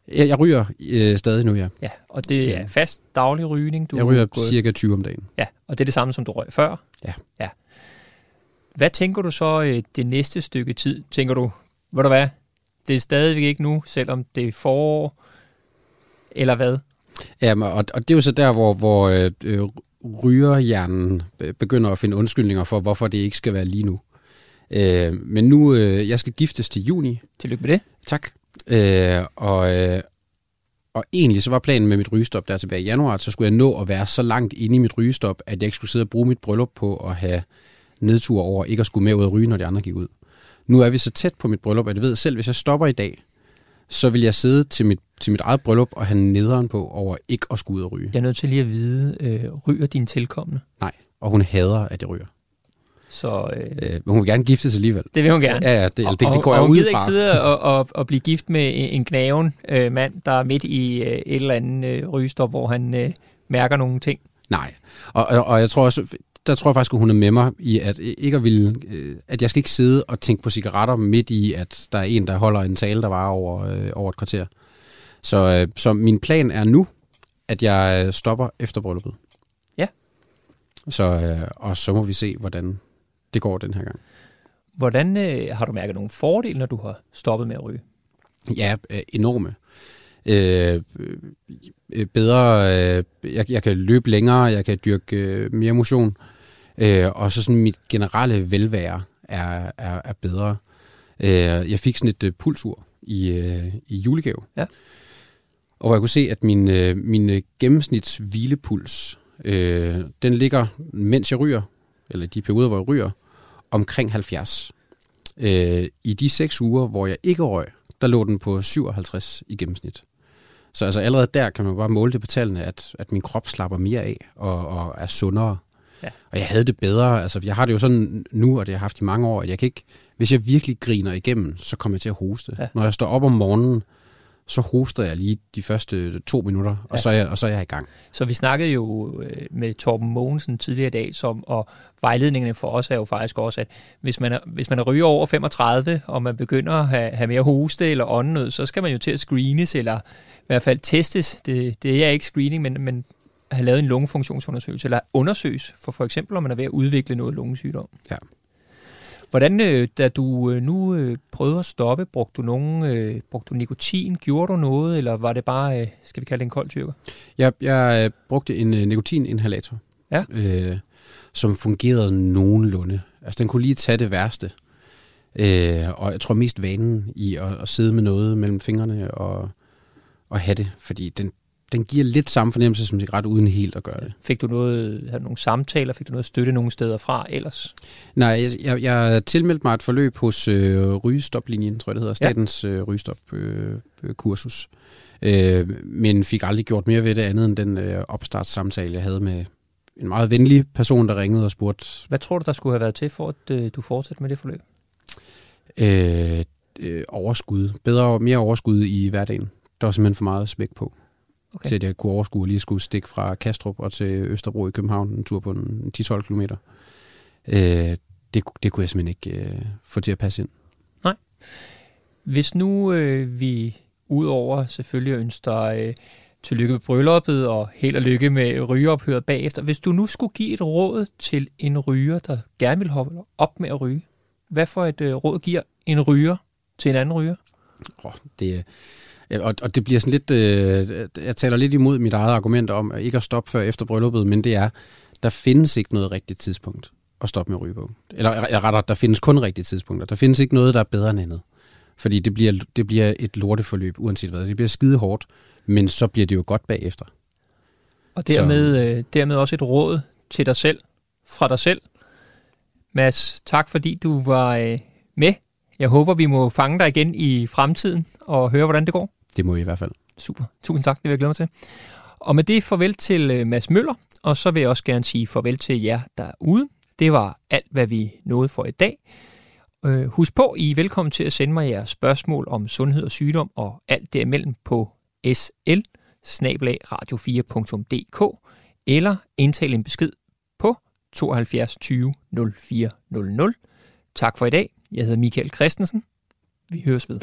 Jeg, jeg ryger øh, stadig nu, ja. Ja, og det er fast daglig rygning? Du jeg ryger gået... cirka 20 om dagen. Ja, og det er det samme, som du røg før? Ja. ja. Hvad tænker du så øh, det næste stykke tid? Tænker du, ved du hvad, det er stadigvæk ikke nu, selvom det er forår, eller hvad? Ja, og, og det er jo så der, hvor, hvor øh, øh rygerhjernen begynder at finde undskyldninger for, hvorfor det ikke skal være lige nu. Øh, men nu, øh, jeg skal giftes til juni. Tillykke med det. Tak. Øh, og, øh, og egentlig så var planen med mit rygestop der tilbage i januar, så skulle jeg nå at være så langt inde i mit rygestop, at jeg ikke skulle sidde og bruge mit bryllup på at have nedtur over ikke at skulle med ud at ryge, når de andre gik ud. Nu er vi så tæt på mit bryllup, at jeg ved selv, hvis jeg stopper i dag, så vil jeg sidde til mit, til mit eget bryllup og have nederen på over ikke at skulle ud og ryge. Jeg er nødt til lige at vide, øh, ryger din tilkommende? Nej, og hun hader, at jeg ryger. Så, øh, øh, hun vil gerne giftes alligevel. Det vil hun gerne. Ja, ja det, det, det, det går og, jeg og ud fra. ikke sidde og, og, og blive gift med en gnaven øh, mand, der er midt i øh, et eller andet øh, rygestop, hvor han øh, mærker nogle ting. Nej, og, og, og jeg tror også, der tror jeg faktisk, at hun er med mig i, at ikke at, ville, øh, at jeg skal ikke sidde og tænke på cigaretter midt i, at der er en, der holder en tale, der var over, øh, over et kvarter. Så, øh, så min plan er nu, at jeg stopper efter brylluppet. Ja. Så, øh, og så må vi se, hvordan det går den her gang. Hvordan øh, har du mærket nogle fordele, når du har stoppet med at ryge? Ja, øh, enorme. Øh, øh, bedre, øh, jeg, jeg kan løbe længere, jeg kan dyrke øh, mere motion, øh, og så sådan mit generelle velvære er, er, er bedre. Øh, jeg fik sådan et øh, pulsur i, øh, i julegave, ja. og hvor jeg kunne se, at min, øh, min gennemsnits hvilepuls, øh, den ligger, mens jeg ryger, eller de perioder, hvor jeg ryger, omkring 70. Øh, I de seks uger, hvor jeg ikke røg, der lå den på 57 i gennemsnit. Så altså allerede der kan man bare måle det på tallene, at, at min krop slapper mere af og, og er sundere. Ja. Og jeg havde det bedre. Altså, jeg har det jo sådan nu, og det har jeg haft i mange år, at jeg kan ikke, hvis jeg virkelig griner igennem, så kommer jeg til at hoste. Ja. Når jeg står op om morgenen, så hoster jeg lige de første to minutter, ja. og, så er jeg, og så er jeg i gang. Så vi snakkede jo øh, med Torben Mogensen tidligere i dag, som, og vejledningerne for os er jo faktisk også, at hvis man er, hvis man er ryger over 35, og man begynder at have, have mere hoste eller åndnød, så skal man jo til at screenes, eller i hvert fald testes. Det, det er ikke screening, men, men have lavet en lungefunktionsundersøgelse, eller undersøges for for eksempel, om man er ved at udvikle noget lungesygdom. Ja. Hvordan, øh, da du øh, nu øh, prøvede at stoppe, brugte du, nogen, brugte du nikotin? Gjorde du noget, eller var det bare, skal vi kalde det en kold tyrker? Jeg, jeg brugte en nikotininhalator, ja. øh, som fungerede nogenlunde. Altså, den kunne lige tage det værste. Øh, og jeg tror mest vanen i at, at sidde med noget mellem fingrene og, og have det, fordi den, den giver lidt samme fornemmelse som cigaret, uden helt at gøre det. Fik du noget, havde du nogle samtaler, fik du noget støtte nogle steder fra ellers? Nej, jeg, jeg, jeg tilmeldte mig et forløb hos øh, Rygestoplinjen, tror jeg det hedder, Statens ja. øh, Rygestop-kursus. Øh, øh, men fik aldrig gjort mere ved det andet end den øh, opstartssamtale, jeg havde med en meget venlig person, der ringede og spurgte. Hvad tror du, der skulle have været til for, at øh, du fortsætter med det forløb? Øh, øh, overskud. Bedre mere overskud i hverdagen. Der var simpelthen for meget smæk på okay. til at jeg kunne overskue lige skulle stikke fra Kastrup og til Østerbro i København, en tur på en 10-12 km. Øh, det, det kunne jeg simpelthen ikke øh, få til at passe ind. Nej. Hvis nu øh, vi udover selvfølgelig ønsker øh, tillykke med brylluppet og held og lykke med rygeophøret bagefter. Hvis du nu skulle give et råd til en ryger, der gerne vil hoppe op med at ryge, hvad for et øh, råd giver en ryger til en anden ryger? Oh, det, og, og det bliver sådan lidt, øh, jeg taler lidt imod mit eget argument om ikke at stoppe før efter brylluppet, men det er, der findes ikke noget rigtigt tidspunkt at stoppe med ryge på. Eller rettere, der findes kun rigtige tidspunkter. Der findes ikke noget, der er bedre end andet. Fordi det bliver, det bliver et lorteforløb, uanset hvad. Det bliver skide hårdt, men så bliver det jo godt bagefter. Og dermed, øh, dermed også et råd til dig selv, fra dig selv. Mads, tak fordi du var øh, med. Jeg håber, vi må fange dig igen i fremtiden og høre, hvordan det går. Det må I i hvert fald. Super. Tusind tak, det vil jeg glæde mig til. Og med det farvel til øh, Mads Møller, og så vil jeg også gerne sige farvel til jer derude. Det var alt, hvad vi nåede for i dag. Øh, husk på, I er velkommen til at sende mig jeres spørgsmål om sundhed og sygdom og alt derimellem på sl radio4.dk eller indtale en besked på 72 20 0400. Tak for i dag. Jeg hedder Michael Christensen. Vi høres ved.